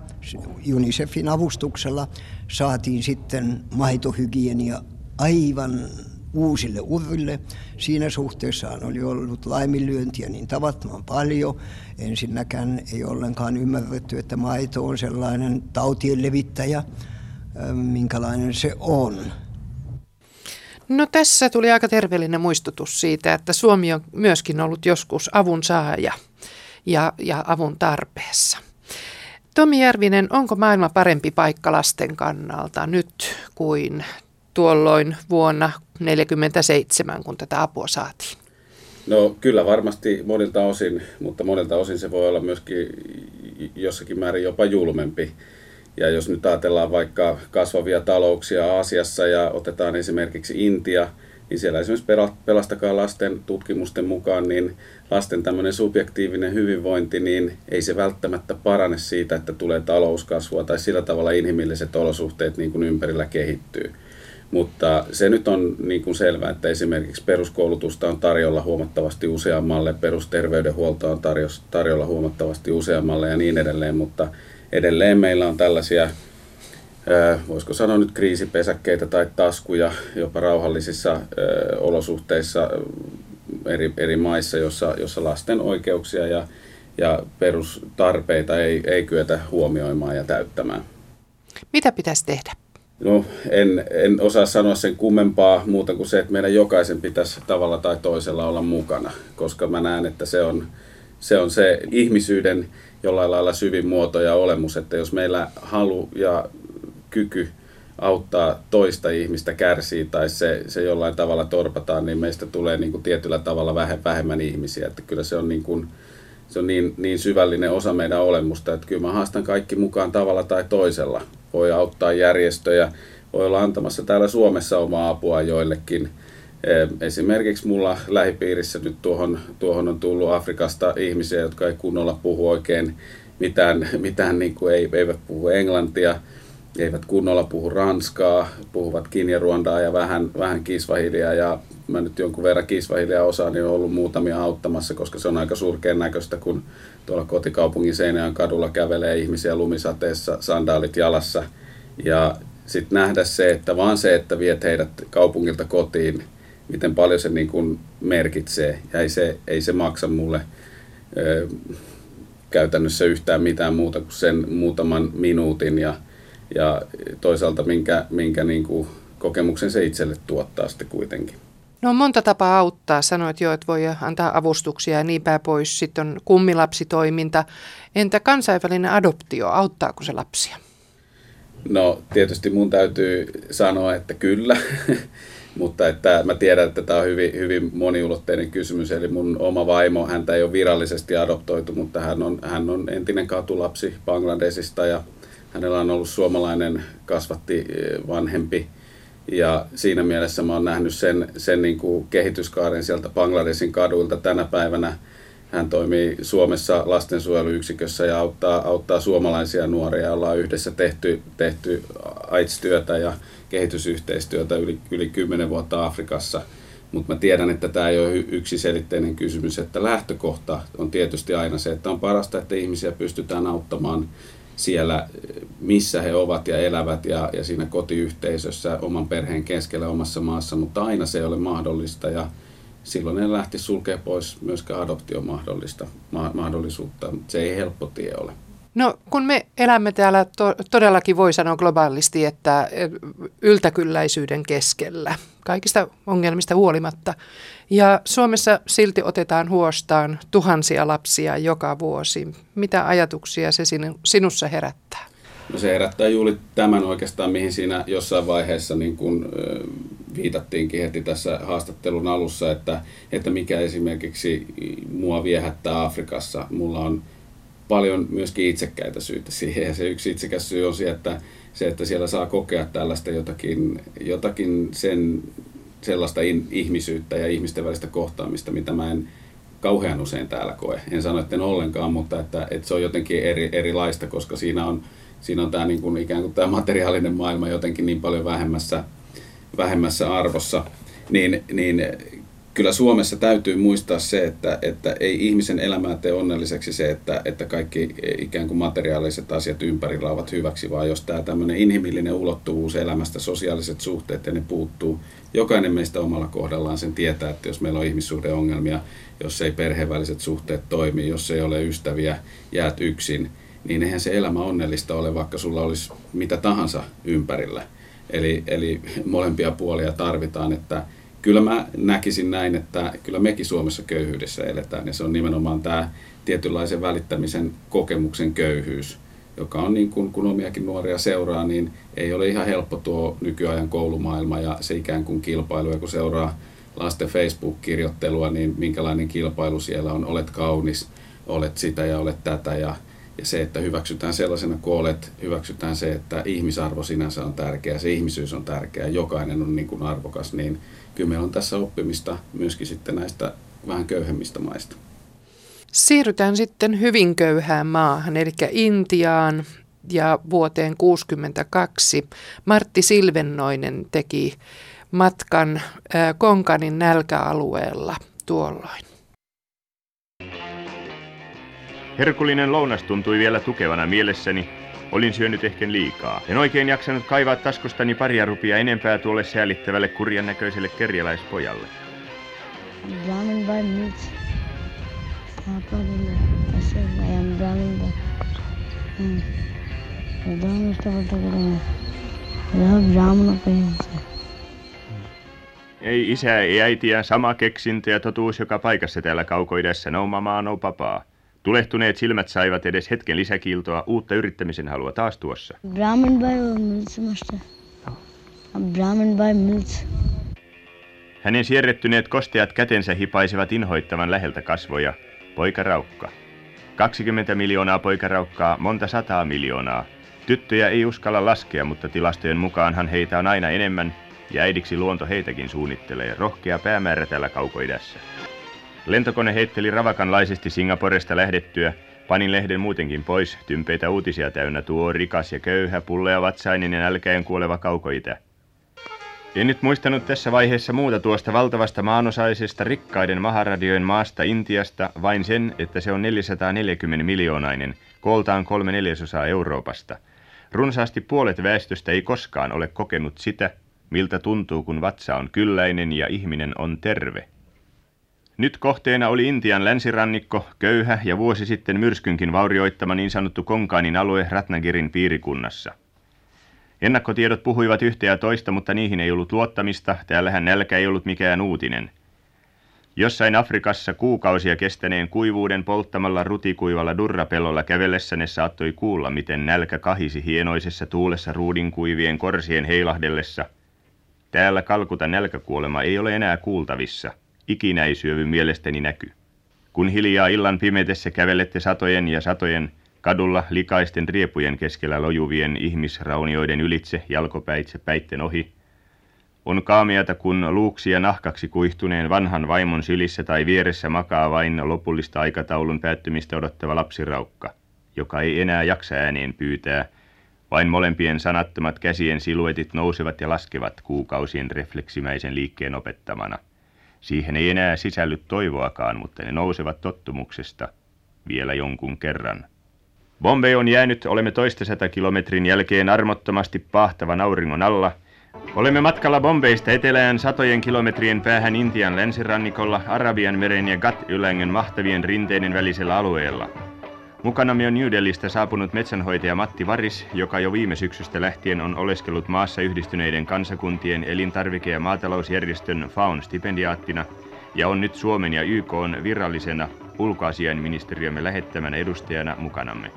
UNICEFin avustuksella saatiin sitten maitohygienia aivan uusille urille. Siinä suhteessaan oli ollut laiminlyöntiä niin tavattoman paljon. Ensinnäkään ei ollenkaan ymmärretty, että maito on sellainen tautien levittäjä, minkälainen se on. No tässä tuli aika terveellinen muistutus siitä, että Suomi on myöskin ollut joskus avun saaja ja, ja avun tarpeessa. Tomi Järvinen, onko maailma parempi paikka lasten kannalta nyt kuin tuolloin vuonna 1947, kun tätä apua saatiin? No kyllä varmasti monilta osin, mutta monilta osin se voi olla myöskin jossakin määrin jopa julmempi. Ja jos nyt ajatellaan vaikka kasvavia talouksia Aasiassa ja otetaan esimerkiksi Intia, niin siellä esimerkiksi Pelastakaa lasten tutkimusten mukaan, niin lasten tämmöinen subjektiivinen hyvinvointi, niin ei se välttämättä parane siitä, että tulee talouskasvua tai sillä tavalla inhimilliset olosuhteet niin kuin ympärillä kehittyy. Mutta se nyt on niin kuin selvää, että esimerkiksi peruskoulutusta on tarjolla huomattavasti useammalle, perusterveydenhuolto on tarjolla huomattavasti useammalle ja niin edelleen, mutta edelleen meillä on tällaisia, voisiko sanoa nyt kriisipesäkkeitä tai taskuja jopa rauhallisissa olosuhteissa eri, eri maissa, jossa, jossa lasten oikeuksia ja, ja perustarpeita ei, ei kyetä huomioimaan ja täyttämään. Mitä pitäisi tehdä? No, en, en osaa sanoa sen kummempaa muuta kuin se, että meidän jokaisen pitäisi tavalla tai toisella olla mukana, koska mä näen, että se on se, on se ihmisyyden jollain lailla syvin muoto ja olemus, että jos meillä halu ja kyky auttaa toista ihmistä kärsii tai se, se jollain tavalla torpataan, niin meistä tulee niin kuin tietyllä tavalla vähemmän ihmisiä. Että kyllä se on, niin, kuin, se on niin, niin syvällinen osa meidän olemusta, että kyllä mä haastan kaikki mukaan tavalla tai toisella. Voi auttaa järjestöjä, voi olla antamassa täällä Suomessa omaa apua joillekin. Esimerkiksi mulla lähipiirissä nyt tuohon, tuohon on tullut Afrikasta ihmisiä, jotka ei kunnolla puhu oikein mitään, mitään niin kuin ei, eivät puhu englantia – eivät kunnolla puhu ranskaa, puhuvat kinjaruondaa ja vähän, vähän kisvahilia ja mä nyt jonkun verran kisvahilia osaan, niin on ollut muutamia auttamassa, koska se on aika surkean näköistä, kun tuolla kotikaupungin Seinäjän kadulla kävelee ihmisiä lumisateessa, sandaalit jalassa. Ja sitten nähdä se, että vaan se, että viet heidät kaupungilta kotiin, miten paljon se niin kuin merkitsee. Ja ei se, ei se maksa mulle ö, käytännössä yhtään mitään muuta kuin sen muutaman minuutin. Ja ja toisaalta minkä, minkä niin kuin kokemuksen se itselle tuottaa sitten kuitenkin. No on monta tapaa auttaa. Sanoit jo, että voi antaa avustuksia ja niin päin pois. Sitten on kummilapsitoiminta. Entä kansainvälinen adoptio, auttaako se lapsia? No tietysti mun täytyy sanoa, että kyllä, *laughs* mutta että mä tiedän, että tämä on hyvin, hyvin moniulotteinen kysymys. Eli mun oma vaimo, häntä ei ole virallisesti adoptoitu, mutta hän on, hän on entinen katulapsi Bangladesista ja Hänellä on ollut suomalainen kasvatti eh, vanhempi ja siinä mielessä mä oon nähnyt sen, sen niin kuin kehityskaaren sieltä Bangladesin kaduilta tänä päivänä. Hän toimii Suomessa lastensuojeluyksikössä ja auttaa, auttaa suomalaisia nuoria. Ollaan yhdessä tehty, tehty AIDS-työtä ja kehitysyhteistyötä yli, yli 10 vuotta Afrikassa. Mutta mä tiedän, että tämä ei ole yksiselitteinen kysymys, että lähtökohta on tietysti aina se, että on parasta, että ihmisiä pystytään auttamaan siellä, missä he ovat ja elävät ja, ja siinä kotiyhteisössä oman perheen keskellä omassa maassa, mutta aina se ei ole mahdollista ja silloin en lähti sulkea pois myöskään adoption mahdollista, ma- mahdollisuutta. Se ei helppo tie ole. No kun me elämme täällä to- todellakin voi sanoa globaalisti, että yltäkylläisyyden keskellä, kaikista ongelmista huolimatta. Ja Suomessa silti otetaan huostaan tuhansia lapsia joka vuosi. Mitä ajatuksia se sinussa herättää? No se herättää juuri tämän oikeastaan, mihin siinä jossain vaiheessa niin kuin, viitattiinkin heti tässä haastattelun alussa, että, että mikä esimerkiksi mua viehättää Afrikassa. Mulla on paljon myöskin itsekkäitä syitä siihen. Ja se yksi itsekäs syy on se, että, se, että siellä saa kokea tällaista jotakin, jotakin sen, sellaista in, ihmisyyttä ja ihmisten välistä kohtaamista, mitä mä en kauhean usein täällä koe. En sano, että en ollenkaan, mutta että, että se on jotenkin eri, erilaista, koska siinä on, siinä on tämä niin kuin ikään kuin tämä materiaalinen maailma jotenkin niin paljon vähemmässä, vähemmässä arvossa. Niin, niin kyllä Suomessa täytyy muistaa se, että, että ei ihmisen elämää tee onnelliseksi se, että, että kaikki ikään kuin materiaaliset asiat ympärillä ovat hyväksi, vaan jos tämä tämmöinen inhimillinen ulottuvuus elämästä, sosiaaliset suhteet ja ne puuttuu, jokainen meistä omalla kohdallaan sen tietää, että jos meillä on ihmissuhdeongelmia, jos ei perheväliset suhteet toimi, jos ei ole ystäviä, jäät yksin, niin eihän se elämä onnellista ole, vaikka sulla olisi mitä tahansa ympärillä. Eli, eli molempia puolia tarvitaan, että kyllä mä näkisin näin, että kyllä mekin Suomessa köyhyydessä eletään ja se on nimenomaan tämä tietynlaisen välittämisen kokemuksen köyhyys, joka on niin kuin, kun omiakin nuoria seuraa, niin ei ole ihan helppo tuo nykyajan koulumaailma ja se ikään kuin kilpailu, ja kun seuraa lasten Facebook-kirjoittelua, niin minkälainen kilpailu siellä on, olet kaunis, olet sitä ja olet tätä ja, ja se, että hyväksytään sellaisena kuin olet, hyväksytään se, että ihmisarvo sinänsä on tärkeä, se ihmisyys on tärkeä, jokainen on niin kuin arvokas, niin kyllä meillä on tässä oppimista myöskin sitten näistä vähän köyhemmistä maista. Siirrytään sitten hyvin köyhään maahan, eli Intiaan ja vuoteen 1962 Martti Silvennoinen teki matkan Konkanin nälkäalueella tuolloin. Herkullinen lounas tuntui vielä tukevana mielessäni. Olin syönyt ehkä liikaa. En oikein jaksanut kaivaa taskustani paria rupia enempää tuolle säälittävälle kurjan näköiselle kerjäläispojalle. Brahmin by meat. By... Hmm. Ei isä, ei äitiä, sama keksintö ja totuus joka paikassa täällä kaukoidessa, no mamaa, no papaa. Tulehtuneet silmät saivat edes hetken lisäkiiltoa, uutta yrittämisen halua taas tuossa. Brahmin by miltsimasta. Brahmin by milts. Hänen sierrettyneet kosteat kätensä hipaisivat inhoittavan läheltä kasvoja. Poika Raukka. 20 miljoonaa poikaraukkaa, monta sataa miljoonaa. Tyttöjä ei uskalla laskea, mutta tilastojen mukaanhan heitä on aina enemmän, ja äidiksi luonto heitäkin suunnittelee, rohkea päämäärä tällä kaukoidässä. Lentokone heitteli ravakanlaisesti Singaporesta lähdettyä, panin lehden muutenkin pois, tympeitä uutisia täynnä tuo rikas ja köyhä, pullea vatsainen ja nälkäen kuoleva kaukoitä. En nyt muistanut tässä vaiheessa muuta tuosta valtavasta maanosaisesta rikkaiden maharadioin maasta Intiasta, vain sen, että se on 440 miljoonainen, kooltaan kolme neljäsosaa Euroopasta – Runsaasti puolet väestöstä ei koskaan ole kokenut sitä, miltä tuntuu, kun vatsa on kylläinen ja ihminen on terve. Nyt kohteena oli Intian länsirannikko, köyhä ja vuosi sitten myrskynkin vaurioittama niin sanottu Konkaanin alue Ratnagirin piirikunnassa. Ennakkotiedot puhuivat yhtä ja toista, mutta niihin ei ollut luottamista, täällähän nälkä ei ollut mikään uutinen – Jossain Afrikassa kuukausia kestäneen kuivuuden polttamalla rutikuivalla durrapellolla kävellessä ne saattoi kuulla, miten nälkä kahisi hienoisessa tuulessa ruudinkuivien korsien heilahdellessa. Täällä kalkuta nälkäkuolema ei ole enää kuultavissa. Ikinä ei syövy mielestäni näky. Kun hiljaa illan pimetessä kävelette satojen ja satojen kadulla likaisten riepujen keskellä lojuvien ihmisraunioiden ylitse jalkopäitse päitten ohi, on kaamiata, kun luuksia nahkaksi kuihtuneen vanhan vaimon sylissä tai vieressä makaa vain lopullista aikataulun päättymistä odottava lapsiraukka, joka ei enää jaksa ääneen pyytää, vain molempien sanattomat käsien siluetit nousevat ja laskevat kuukausien refleksimäisen liikkeen opettamana. Siihen ei enää sisälly toivoakaan, mutta ne nousevat tottumuksesta vielä jonkun kerran. Bombay on jäänyt, olemme toista sata kilometrin jälkeen armottomasti pahtavan auringon alla – Olemme matkalla Bombeista etelään satojen kilometrien päähän Intian länsirannikolla Arabian meren ja Gat-ylängen mahtavien rinteiden välisellä alueella. Mukanamme on New Delhistä saapunut metsänhoitaja Matti Varis, joka jo viime syksystä lähtien on oleskellut maassa yhdistyneiden kansakuntien elintarvike- ja maatalousjärjestön FAUN stipendiaattina ja on nyt Suomen ja YK on virallisena ulkoasiainministeriömme lähettämänä edustajana mukanamme.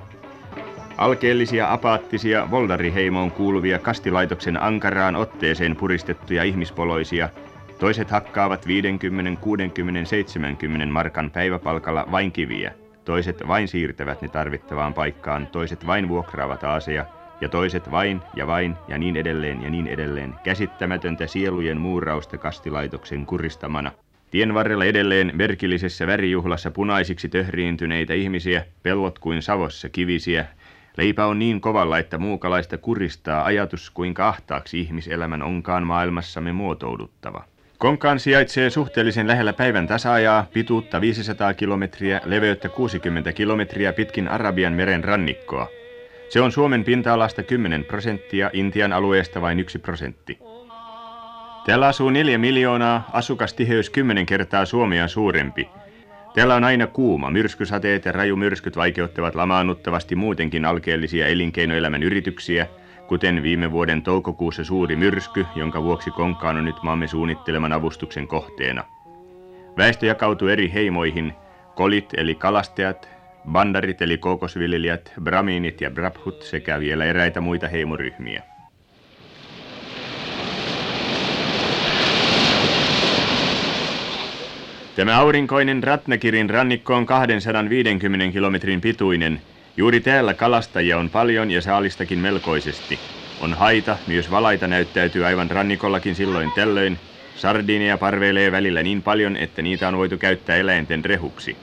Alkeellisia apaattisia Voldariheimoon kuuluvia kastilaitoksen ankaraan otteeseen puristettuja ihmispoloisia, toiset hakkaavat 50, 60, 70 markan päiväpalkalla vain kiviä, toiset vain siirtävät ne tarvittavaan paikkaan, toiset vain vuokraavat aaseja, ja toiset vain ja vain ja niin edelleen ja niin edelleen, käsittämätöntä sielujen muurausta kastilaitoksen kuristamana. Tien varrella edelleen merkillisessä värijuhlassa punaisiksi töhriintyneitä ihmisiä, pellot kuin savossa kivisiä, Leipä on niin kovalla, että muukalaista kuristaa ajatus, kuinka ahtaaksi ihmiselämän onkaan maailmassamme muotouduttava. Konkaan sijaitsee suhteellisen lähellä päivän tasaajaa, pituutta 500 kilometriä, leveyttä 60 kilometriä pitkin Arabian meren rannikkoa. Se on Suomen pinta-alasta 10 prosenttia, Intian alueesta vain 1 prosentti. Täällä asuu 4 miljoonaa, asukastiheys 10 kertaa Suomea suurempi – Täällä on aina kuuma. Myrskysateet ja rajumyrskyt vaikeuttavat lamaannuttavasti muutenkin alkeellisia elinkeinoelämän yrityksiä, kuten viime vuoden toukokuussa suuri myrsky, jonka vuoksi Konkaan on nyt maamme suunnitteleman avustuksen kohteena. Väestö jakautuu eri heimoihin, kolit eli kalastajat, bandarit eli kookosviljelijät, bramiinit ja brabhut sekä vielä eräitä muita heimoryhmiä. Tämä aurinkoinen Ratnakirin rannikko on 250 kilometrin pituinen. Juuri täällä kalastajia on paljon ja saalistakin melkoisesti. On haita, myös valaita näyttäytyy aivan rannikollakin silloin tällöin. Sardinia parveilee välillä niin paljon, että niitä on voitu käyttää eläinten rehuksi.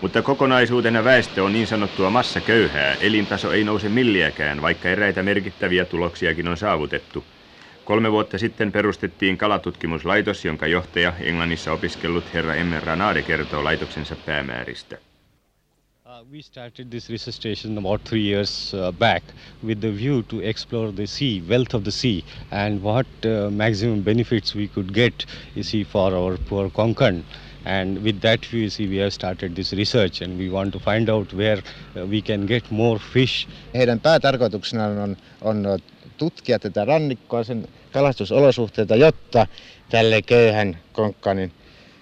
Mutta kokonaisuutena väestö on niin sanottua massaköyhää, elintaso ei nouse milliäkään, vaikka eräitä merkittäviä tuloksiakin on saavutettu. Kolme vuotta sitten perustettiin kalatutkimuslaitos, jonka johtaja Englannissa opiskellut herra Emmer Ranade kertoo laitoksensa päämääristä. Uh, we started this research station about three years uh, back with the view to explore the sea, wealth of the sea, and what uh, maximum benefits we could get, you see, for our poor Konkan. And with that view, you see, we have started this research and we want to find out where uh, we can get more fish. Heidän päätarkoituksena on, on tutkia tätä rannikkoa, sen kalastusolosuhteita, jotta tälle köyhän Konkkanin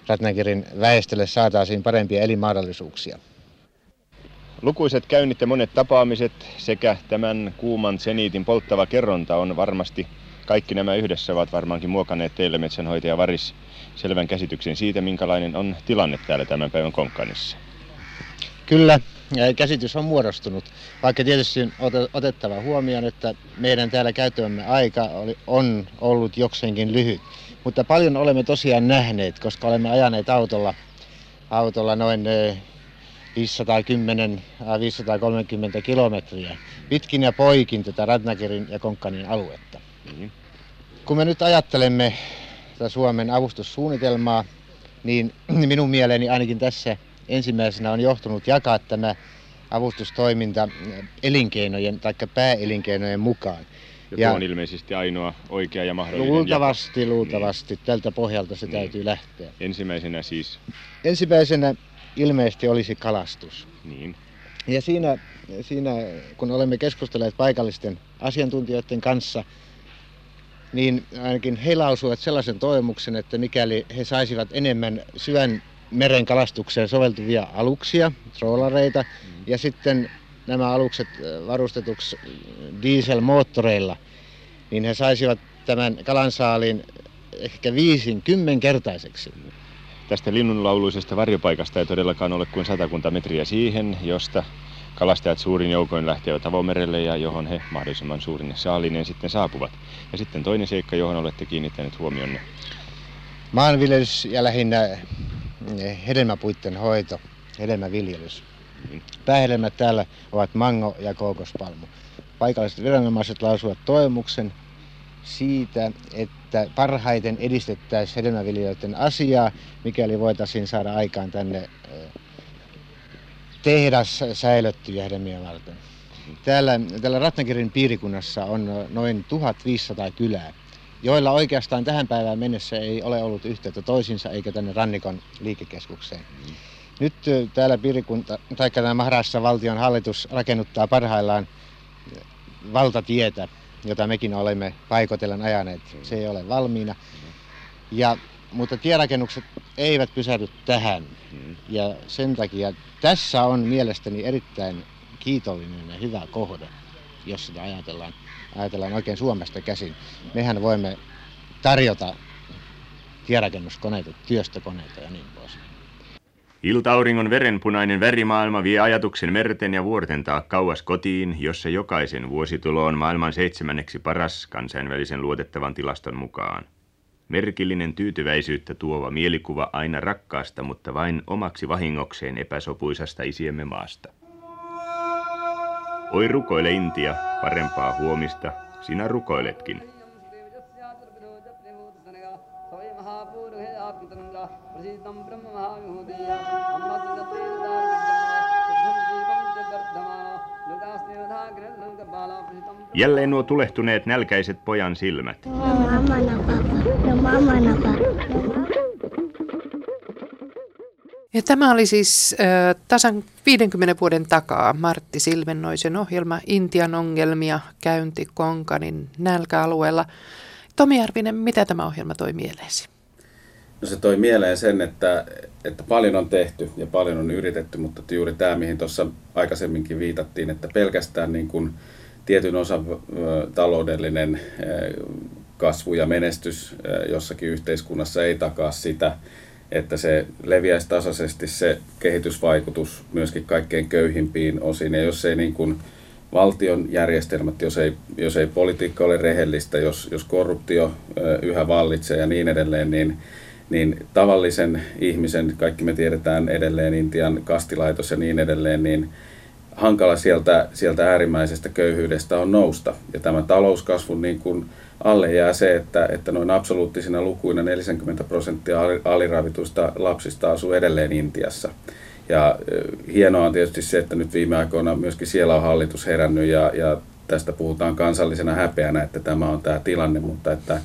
Ratnakirin väestölle saataisiin parempia elinmahdollisuuksia. Lukuiset käynnit ja monet tapaamiset sekä tämän kuuman seniitin polttava kerronta on varmasti, kaikki nämä yhdessä ovat varmaankin muokanneet teille metsänhoitaja Varis selvän käsityksen siitä, minkälainen on tilanne täällä tämän päivän Konkkanissa. Kyllä, käsitys on muodostunut, vaikka tietysti on otettava huomioon, että meidän täällä käyttämämme aika oli, on ollut jokseenkin lyhyt. Mutta paljon olemme tosiaan nähneet, koska olemme ajaneet autolla, autolla noin 510-530 kilometriä pitkin ja poikin tätä Ratnakerin ja Konkkanin aluetta. Mm. Kun me nyt ajattelemme tätä Suomen avustussuunnitelmaa, niin *clears throat* minun mieleeni ainakin tässä ensimmäisenä on johtunut jakaa tämä avustustoiminta elinkeinojen tai pääelinkeinojen mukaan. Ja, ja tuo on ilmeisesti ainoa oikea ja mahdollinen Luultavasti, luultavasti. Niin. Tältä pohjalta se niin. täytyy lähteä. Ensimmäisenä siis? Ensimmäisenä ilmeisesti olisi kalastus. Niin. Ja siinä, siinä, kun olemme keskustelleet paikallisten asiantuntijoiden kanssa, niin ainakin he lausuvat sellaisen toivomuksen, että mikäli he saisivat enemmän syvän meren kalastukseen soveltuvia aluksia, troolareita, mm. ja sitten nämä alukset varustetuksi dieselmoottoreilla, niin he saisivat tämän kalansaalin ehkä viisin kymmenkertaiseksi. Tästä linnunlauluisesta varjopaikasta ei todellakaan ole kuin satakunta metriä siihen, josta kalastajat suurin joukoin lähtevät avomerelle ja johon he mahdollisimman suurin saalinen sitten saapuvat. Ja sitten toinen seikka, johon olette kiinnittäneet huomionne. Maanviljelys ja lähinnä hedelmäpuitten hoito, hedelmäviljelys. Mm. Päähedelmät täällä ovat mango ja kookospalmu. Paikalliset viranomaiset lausuvat toivomuksen siitä, että parhaiten edistettäisiin hedelmäviljelijöiden asiaa, mikäli voitaisiin saada aikaan tänne tehdas säilöttyjä hedelmiä varten. Täällä, täällä Ratnakirin piirikunnassa on noin 1500 kylää, joilla oikeastaan tähän päivään mennessä ei ole ollut yhteyttä toisinsa eikä tänne Rannikon liikekeskukseen. Nyt täällä piirikunta, tai tämä Maharassa valtion hallitus rakennuttaa parhaillaan valtatietä, jota mekin olemme paikotellen ajaneet. Se ei ole valmiina. Ja, mutta tierakennukset eivät pysähdy tähän. Ja sen takia tässä on mielestäni erittäin kiitollinen ja hyvä kohde, jos sitä ajatellaan, ajatellaan oikein Suomesta käsin. Mehän voimme tarjota tierakennuskoneita, työstökoneita ja niin pois. Iltauringon verenpunainen värimaailma vie ajatuksen merten ja vuorten taa kauas kotiin, jossa jokaisen vuositulo on maailman seitsemänneksi paras kansainvälisen luotettavan tilaston mukaan. Merkillinen tyytyväisyyttä tuova mielikuva aina rakkaasta, mutta vain omaksi vahingokseen epäsopuisasta isiemme maasta. Oi rukoile Intia, parempaa huomista, sinä rukoiletkin. Jälleen nuo tulehtuneet nälkäiset pojan silmät. Ja tämä oli siis äh, tasan 50 vuoden takaa Martti Silvennoisen ohjelma Intian ongelmia käynti Konkanin nälkäalueella. Tomi Järvinen, mitä tämä ohjelma toi mieleesi? No se toi mieleen sen, että, että paljon on tehty ja paljon on yritetty, mutta juuri tämä, mihin tuossa aikaisemminkin viitattiin, että pelkästään niin kuin tietyn osan taloudellinen kasvu ja menestys jossakin yhteiskunnassa ei takaa sitä, että se leviäisi tasaisesti se kehitysvaikutus myöskin kaikkein köyhimpiin osiin. Ja jos ei niin kuin valtion järjestelmät, jos ei, jos ei politiikka ole rehellistä, jos, jos korruptio yhä vallitsee ja niin edelleen, niin, niin tavallisen ihmisen, kaikki me tiedetään edelleen Intian kastilaitos ja niin edelleen, niin hankala sieltä, sieltä äärimmäisestä köyhyydestä on nousta. Ja tämä talouskasvun niin kuin alle jää se, että, että noin absoluuttisina lukuina 40 prosenttia aliravituista lapsista asuu edelleen Intiassa. Ja hienoa on tietysti se, että nyt viime aikoina myöskin siellä on hallitus herännyt ja, ja tästä puhutaan kansallisena häpeänä, että tämä on tämä tilanne, mutta että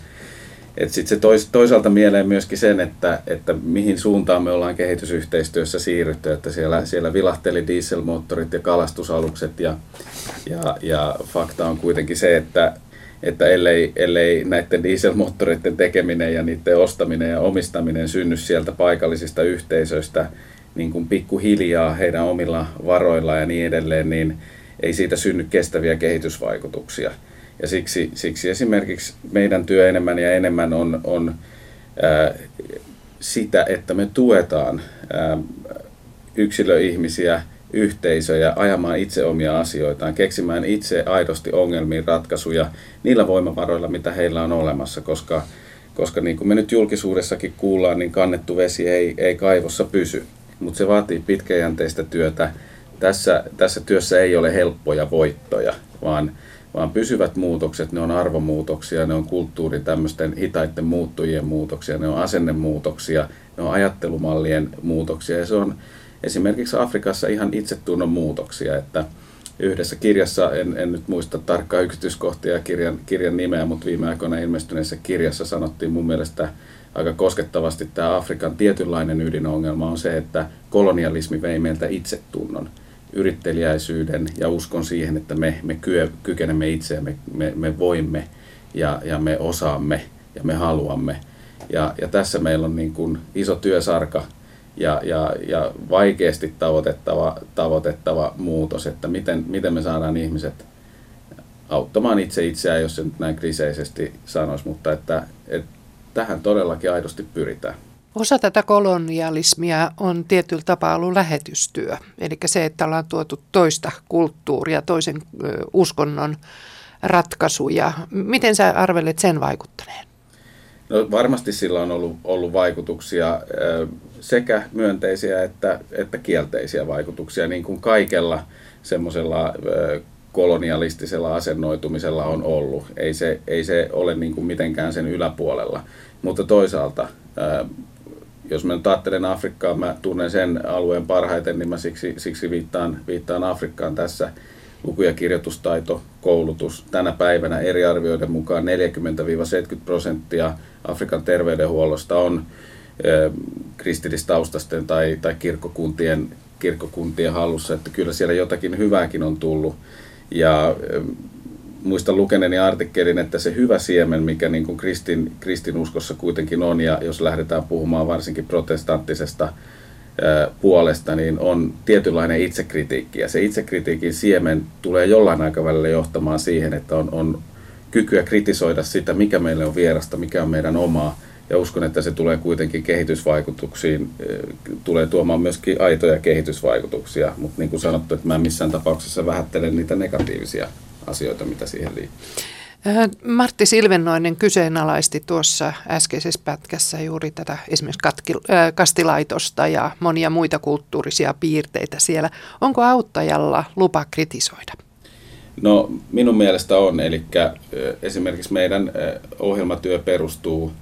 että sitten se tois, toisaalta mieleen myöskin sen, että, että mihin suuntaan me ollaan kehitysyhteistyössä siirrytty, että siellä, siellä vilahteli dieselmoottorit ja kalastusalukset ja, ja, ja fakta on kuitenkin se, että, että ellei, ellei näiden dieselmoottoreiden tekeminen ja niiden ostaminen ja omistaminen synny sieltä paikallisista yhteisöistä niin kuin pikkuhiljaa heidän omilla varoilla ja niin edelleen, niin ei siitä synny kestäviä kehitysvaikutuksia. Ja siksi, siksi esimerkiksi meidän työ enemmän ja enemmän on, on ää, sitä, että me tuetaan ää, yksilöihmisiä, yhteisöjä ajamaan itse omia asioitaan, keksimään itse aidosti ongelmiin ratkaisuja niillä voimavaroilla, mitä heillä on olemassa, koska, koska niin kuin me nyt julkisuudessakin kuullaan, niin kannettu vesi ei, ei kaivossa pysy, mutta se vaatii pitkäjänteistä työtä. Tässä, tässä työssä ei ole helppoja voittoja, vaan vaan pysyvät muutokset, ne on arvomuutoksia, ne on kulttuurin tämmöisten hitaiden muuttujien muutoksia, ne on asennemuutoksia, ne on ajattelumallien muutoksia. Ja se on esimerkiksi Afrikassa ihan itsetunnon muutoksia, että yhdessä kirjassa, en, en nyt muista tarkkaa yksityiskohtia kirjan, kirjan nimeä, mutta viime aikoina ilmestyneessä kirjassa sanottiin mun mielestä aika koskettavasti tämä Afrikan tietynlainen ydinongelma on se, että kolonialismi vei meiltä itsetunnon yrittelijäisyyden ja uskon siihen, että me, me kyö, kykenemme itse ja me, me, me voimme ja, ja me osaamme ja me haluamme. Ja, ja tässä meillä on niin kuin iso työsarka ja, ja, ja vaikeasti tavoitettava, tavoitettava muutos, että miten, miten me saadaan ihmiset auttamaan itse itseään, jos se nyt näin kriseisesti sanoisi, mutta että, että tähän todellakin aidosti pyritään. Osa tätä kolonialismia on tietyllä tapaa ollut lähetystyö, eli se, että ollaan tuotu toista kulttuuria, toisen uskonnon ratkaisuja. Miten sä arvelet sen vaikuttaneen? No varmasti sillä on ollut, ollut vaikutuksia, sekä myönteisiä että, että kielteisiä vaikutuksia, niin kuin kaikella semmoisella kolonialistisella asennoitumisella on ollut. Ei se, ei se ole niin kuin mitenkään sen yläpuolella, mutta toisaalta jos mä nyt ajattelen Afrikkaa, mä tunnen sen alueen parhaiten, niin mä siksi, siksi viittaan, viittaan Afrikkaan tässä. Luku- ja kirjoitustaito, koulutus. Tänä päivänä eri arvioiden mukaan 40-70 prosenttia Afrikan terveydenhuollosta on eh, kristillistaustasten tai, tai kirkkokuntien, kirkkokuntien hallussa, että kyllä siellä jotakin hyvääkin on tullut. Ja muistan lukeneeni artikkelin, että se hyvä siemen, mikä niin kuin kristin, kristinuskossa kuitenkin on, ja jos lähdetään puhumaan varsinkin protestanttisesta puolesta, niin on tietynlainen itsekritiikki. Ja se itsekritiikin siemen tulee jollain aikavälillä johtamaan siihen, että on, on kykyä kritisoida sitä, mikä meille on vierasta, mikä on meidän omaa. Ja uskon, että se tulee kuitenkin kehitysvaikutuksiin, tulee tuomaan myöskin aitoja kehitysvaikutuksia. Mutta niin kuin sanottu, että mä en missään tapauksessa vähättelen niitä negatiivisia asioita, mitä siihen liittyy. Äh, Martti Silvennoinen kyseenalaisti tuossa äskeisessä pätkässä juuri tätä esimerkiksi äh, kastilaitosta ja monia muita kulttuurisia piirteitä siellä. Onko auttajalla lupa kritisoida? No minun mielestä on, eli esimerkiksi meidän ohjelmatyö perustuu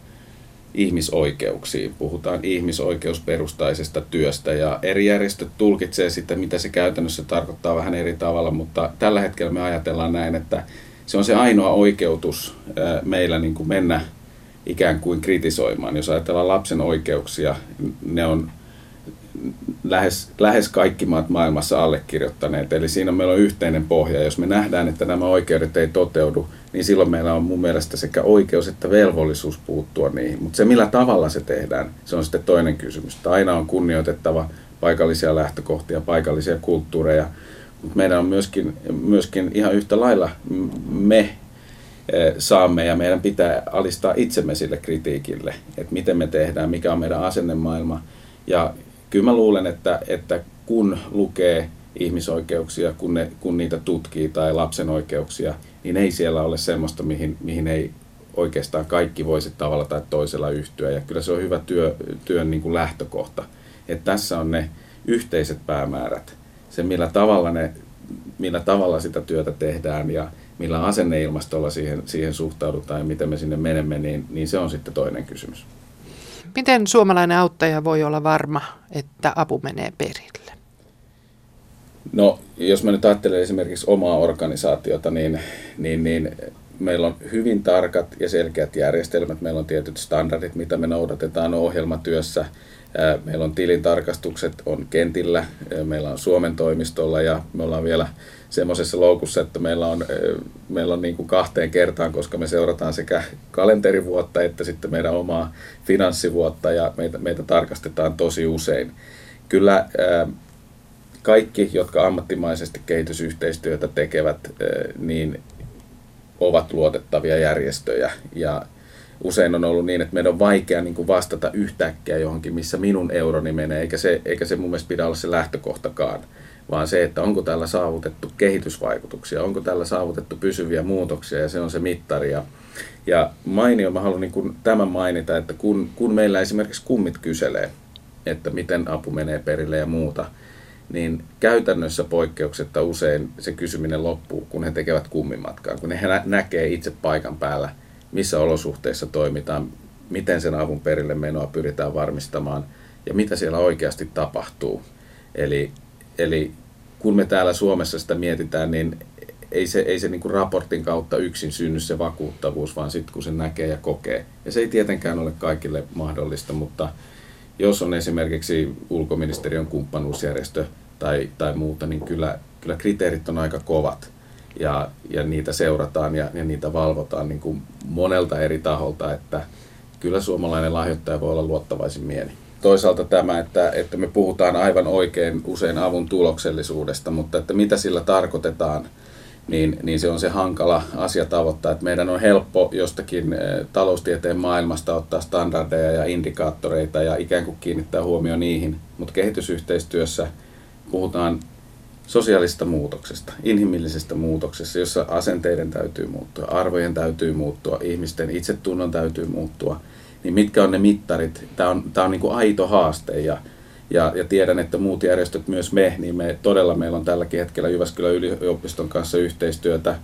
ihmisoikeuksiin. Puhutaan ihmisoikeusperustaisesta työstä ja eri järjestöt tulkitsee sitä, mitä se käytännössä tarkoittaa vähän eri tavalla, mutta tällä hetkellä me ajatellaan näin, että se on se ainoa oikeutus meillä niin kuin mennä ikään kuin kritisoimaan. Jos ajatellaan lapsen oikeuksia, ne on lähes, lähes kaikki maat maailmassa allekirjoittaneet. Eli siinä meillä on yhteinen pohja. Jos me nähdään, että nämä oikeudet ei toteudu, niin silloin meillä on mun mielestä sekä oikeus että velvollisuus puuttua niihin. Mutta se, millä tavalla se tehdään, se on sitten toinen kysymys. Että aina on kunnioitettava paikallisia lähtökohtia, paikallisia kulttuureja, mutta meidän on myöskin, myöskin ihan yhtä lailla me saamme ja meidän pitää alistaa itsemme sille kritiikille, että miten me tehdään, mikä on meidän asennemaailma. Ja kyllä mä luulen, että, että kun lukee ihmisoikeuksia, kun, ne, kun niitä tutkii tai lapsen oikeuksia, niin ei siellä ole semmoista, mihin, mihin ei oikeastaan kaikki voisi tavalla tai toisella yhtyä. Ja kyllä se on hyvä työ, työn niin kuin lähtökohta, että tässä on ne yhteiset päämäärät. Se, millä tavalla, ne, millä tavalla sitä työtä tehdään ja millä asenneilmastolla siihen, siihen suhtaudutaan ja miten me sinne menemme, niin, niin se on sitten toinen kysymys. Miten suomalainen auttaja voi olla varma, että apu menee perille? No, jos mä nyt ajattelen esimerkiksi omaa organisaatiota, niin, niin, niin meillä on hyvin tarkat ja selkeät järjestelmät. Meillä on tietyt standardit, mitä me noudatetaan ohjelmatyössä. Meillä on tilintarkastukset on kentillä, meillä on Suomen toimistolla ja me ollaan vielä semmoisessa loukussa, että meillä on, meillä on niin kuin kahteen kertaan, koska me seurataan sekä kalenterivuotta että sitten meidän omaa finanssivuotta ja meitä, meitä tarkastetaan tosi usein. Kyllä kaikki, jotka ammattimaisesti kehitysyhteistyötä tekevät, niin ovat luotettavia järjestöjä ja usein on ollut niin, että meidän on vaikea niin kuin vastata yhtäkkiä johonkin, missä minun euroni menee, eikä se, eikä se mun mielestä pidä olla se lähtökohtakaan, vaan se, että onko tällä saavutettu kehitysvaikutuksia, onko tällä saavutettu pysyviä muutoksia ja se on se mittari. Ja, ja mainio, mä haluan niin kuin tämän mainita, että kun, kun meillä esimerkiksi kummit kyselee, että miten apu menee perille ja muuta, niin käytännössä poikkeuksetta usein se kysyminen loppuu, kun he tekevät kummimatkaa, kun he nä- näkee itse paikan päällä, missä olosuhteissa toimitaan, miten sen avun perille menoa pyritään varmistamaan ja mitä siellä oikeasti tapahtuu. Eli, eli kun me täällä Suomessa sitä mietitään, niin ei se, ei se niin kuin raportin kautta yksin synny se vakuuttavuus, vaan sitten kun se näkee ja kokee. Ja se ei tietenkään ole kaikille mahdollista, mutta jos on esimerkiksi ulkoministeriön kumppanuusjärjestö tai, tai muuta, niin kyllä, kyllä kriteerit on aika kovat ja, ja niitä seurataan ja, ja niitä valvotaan niin kuin monelta eri taholta, että kyllä suomalainen lahjoittaja voi olla luottavaisin mieli. Toisaalta tämä, että, että me puhutaan aivan oikein usein avun tuloksellisuudesta, mutta että mitä sillä tarkoitetaan, niin, niin se on se hankala asia tavoittaa, että meidän on helppo jostakin eh, taloustieteen maailmasta ottaa standardeja ja indikaattoreita ja ikään kuin kiinnittää huomio niihin, mutta kehitysyhteistyössä puhutaan sosiaalista muutoksesta, inhimillisestä muutoksesta, jossa asenteiden täytyy muuttua, arvojen täytyy muuttua, ihmisten itsetunnon täytyy muuttua, niin mitkä on ne mittarit? Tämä on, tämä on niin kuin aito haaste ja, ja, ja tiedän, että muut järjestöt, myös me, niin me todella meillä on tälläkin hetkellä Jyväskylän yliopiston kanssa yhteistyötä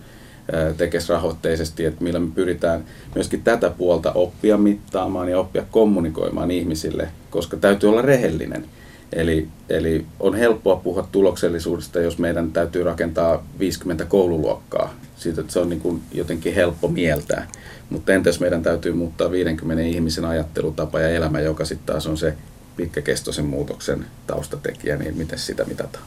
tekesrahoitteisesti, että millä me pyritään myöskin tätä puolta oppia mittaamaan ja oppia kommunikoimaan ihmisille, koska täytyy olla rehellinen. Eli, eli on helppoa puhua tuloksellisuudesta, jos meidän täytyy rakentaa 50 koululuokkaa. Siitä, että se on niin kuin jotenkin helppo mieltää. Mutta entä jos meidän täytyy muuttaa 50 ihmisen ajattelutapa ja elämä, joka sitten taas on se pitkäkestoisen muutoksen taustatekijä, niin miten sitä mitataan?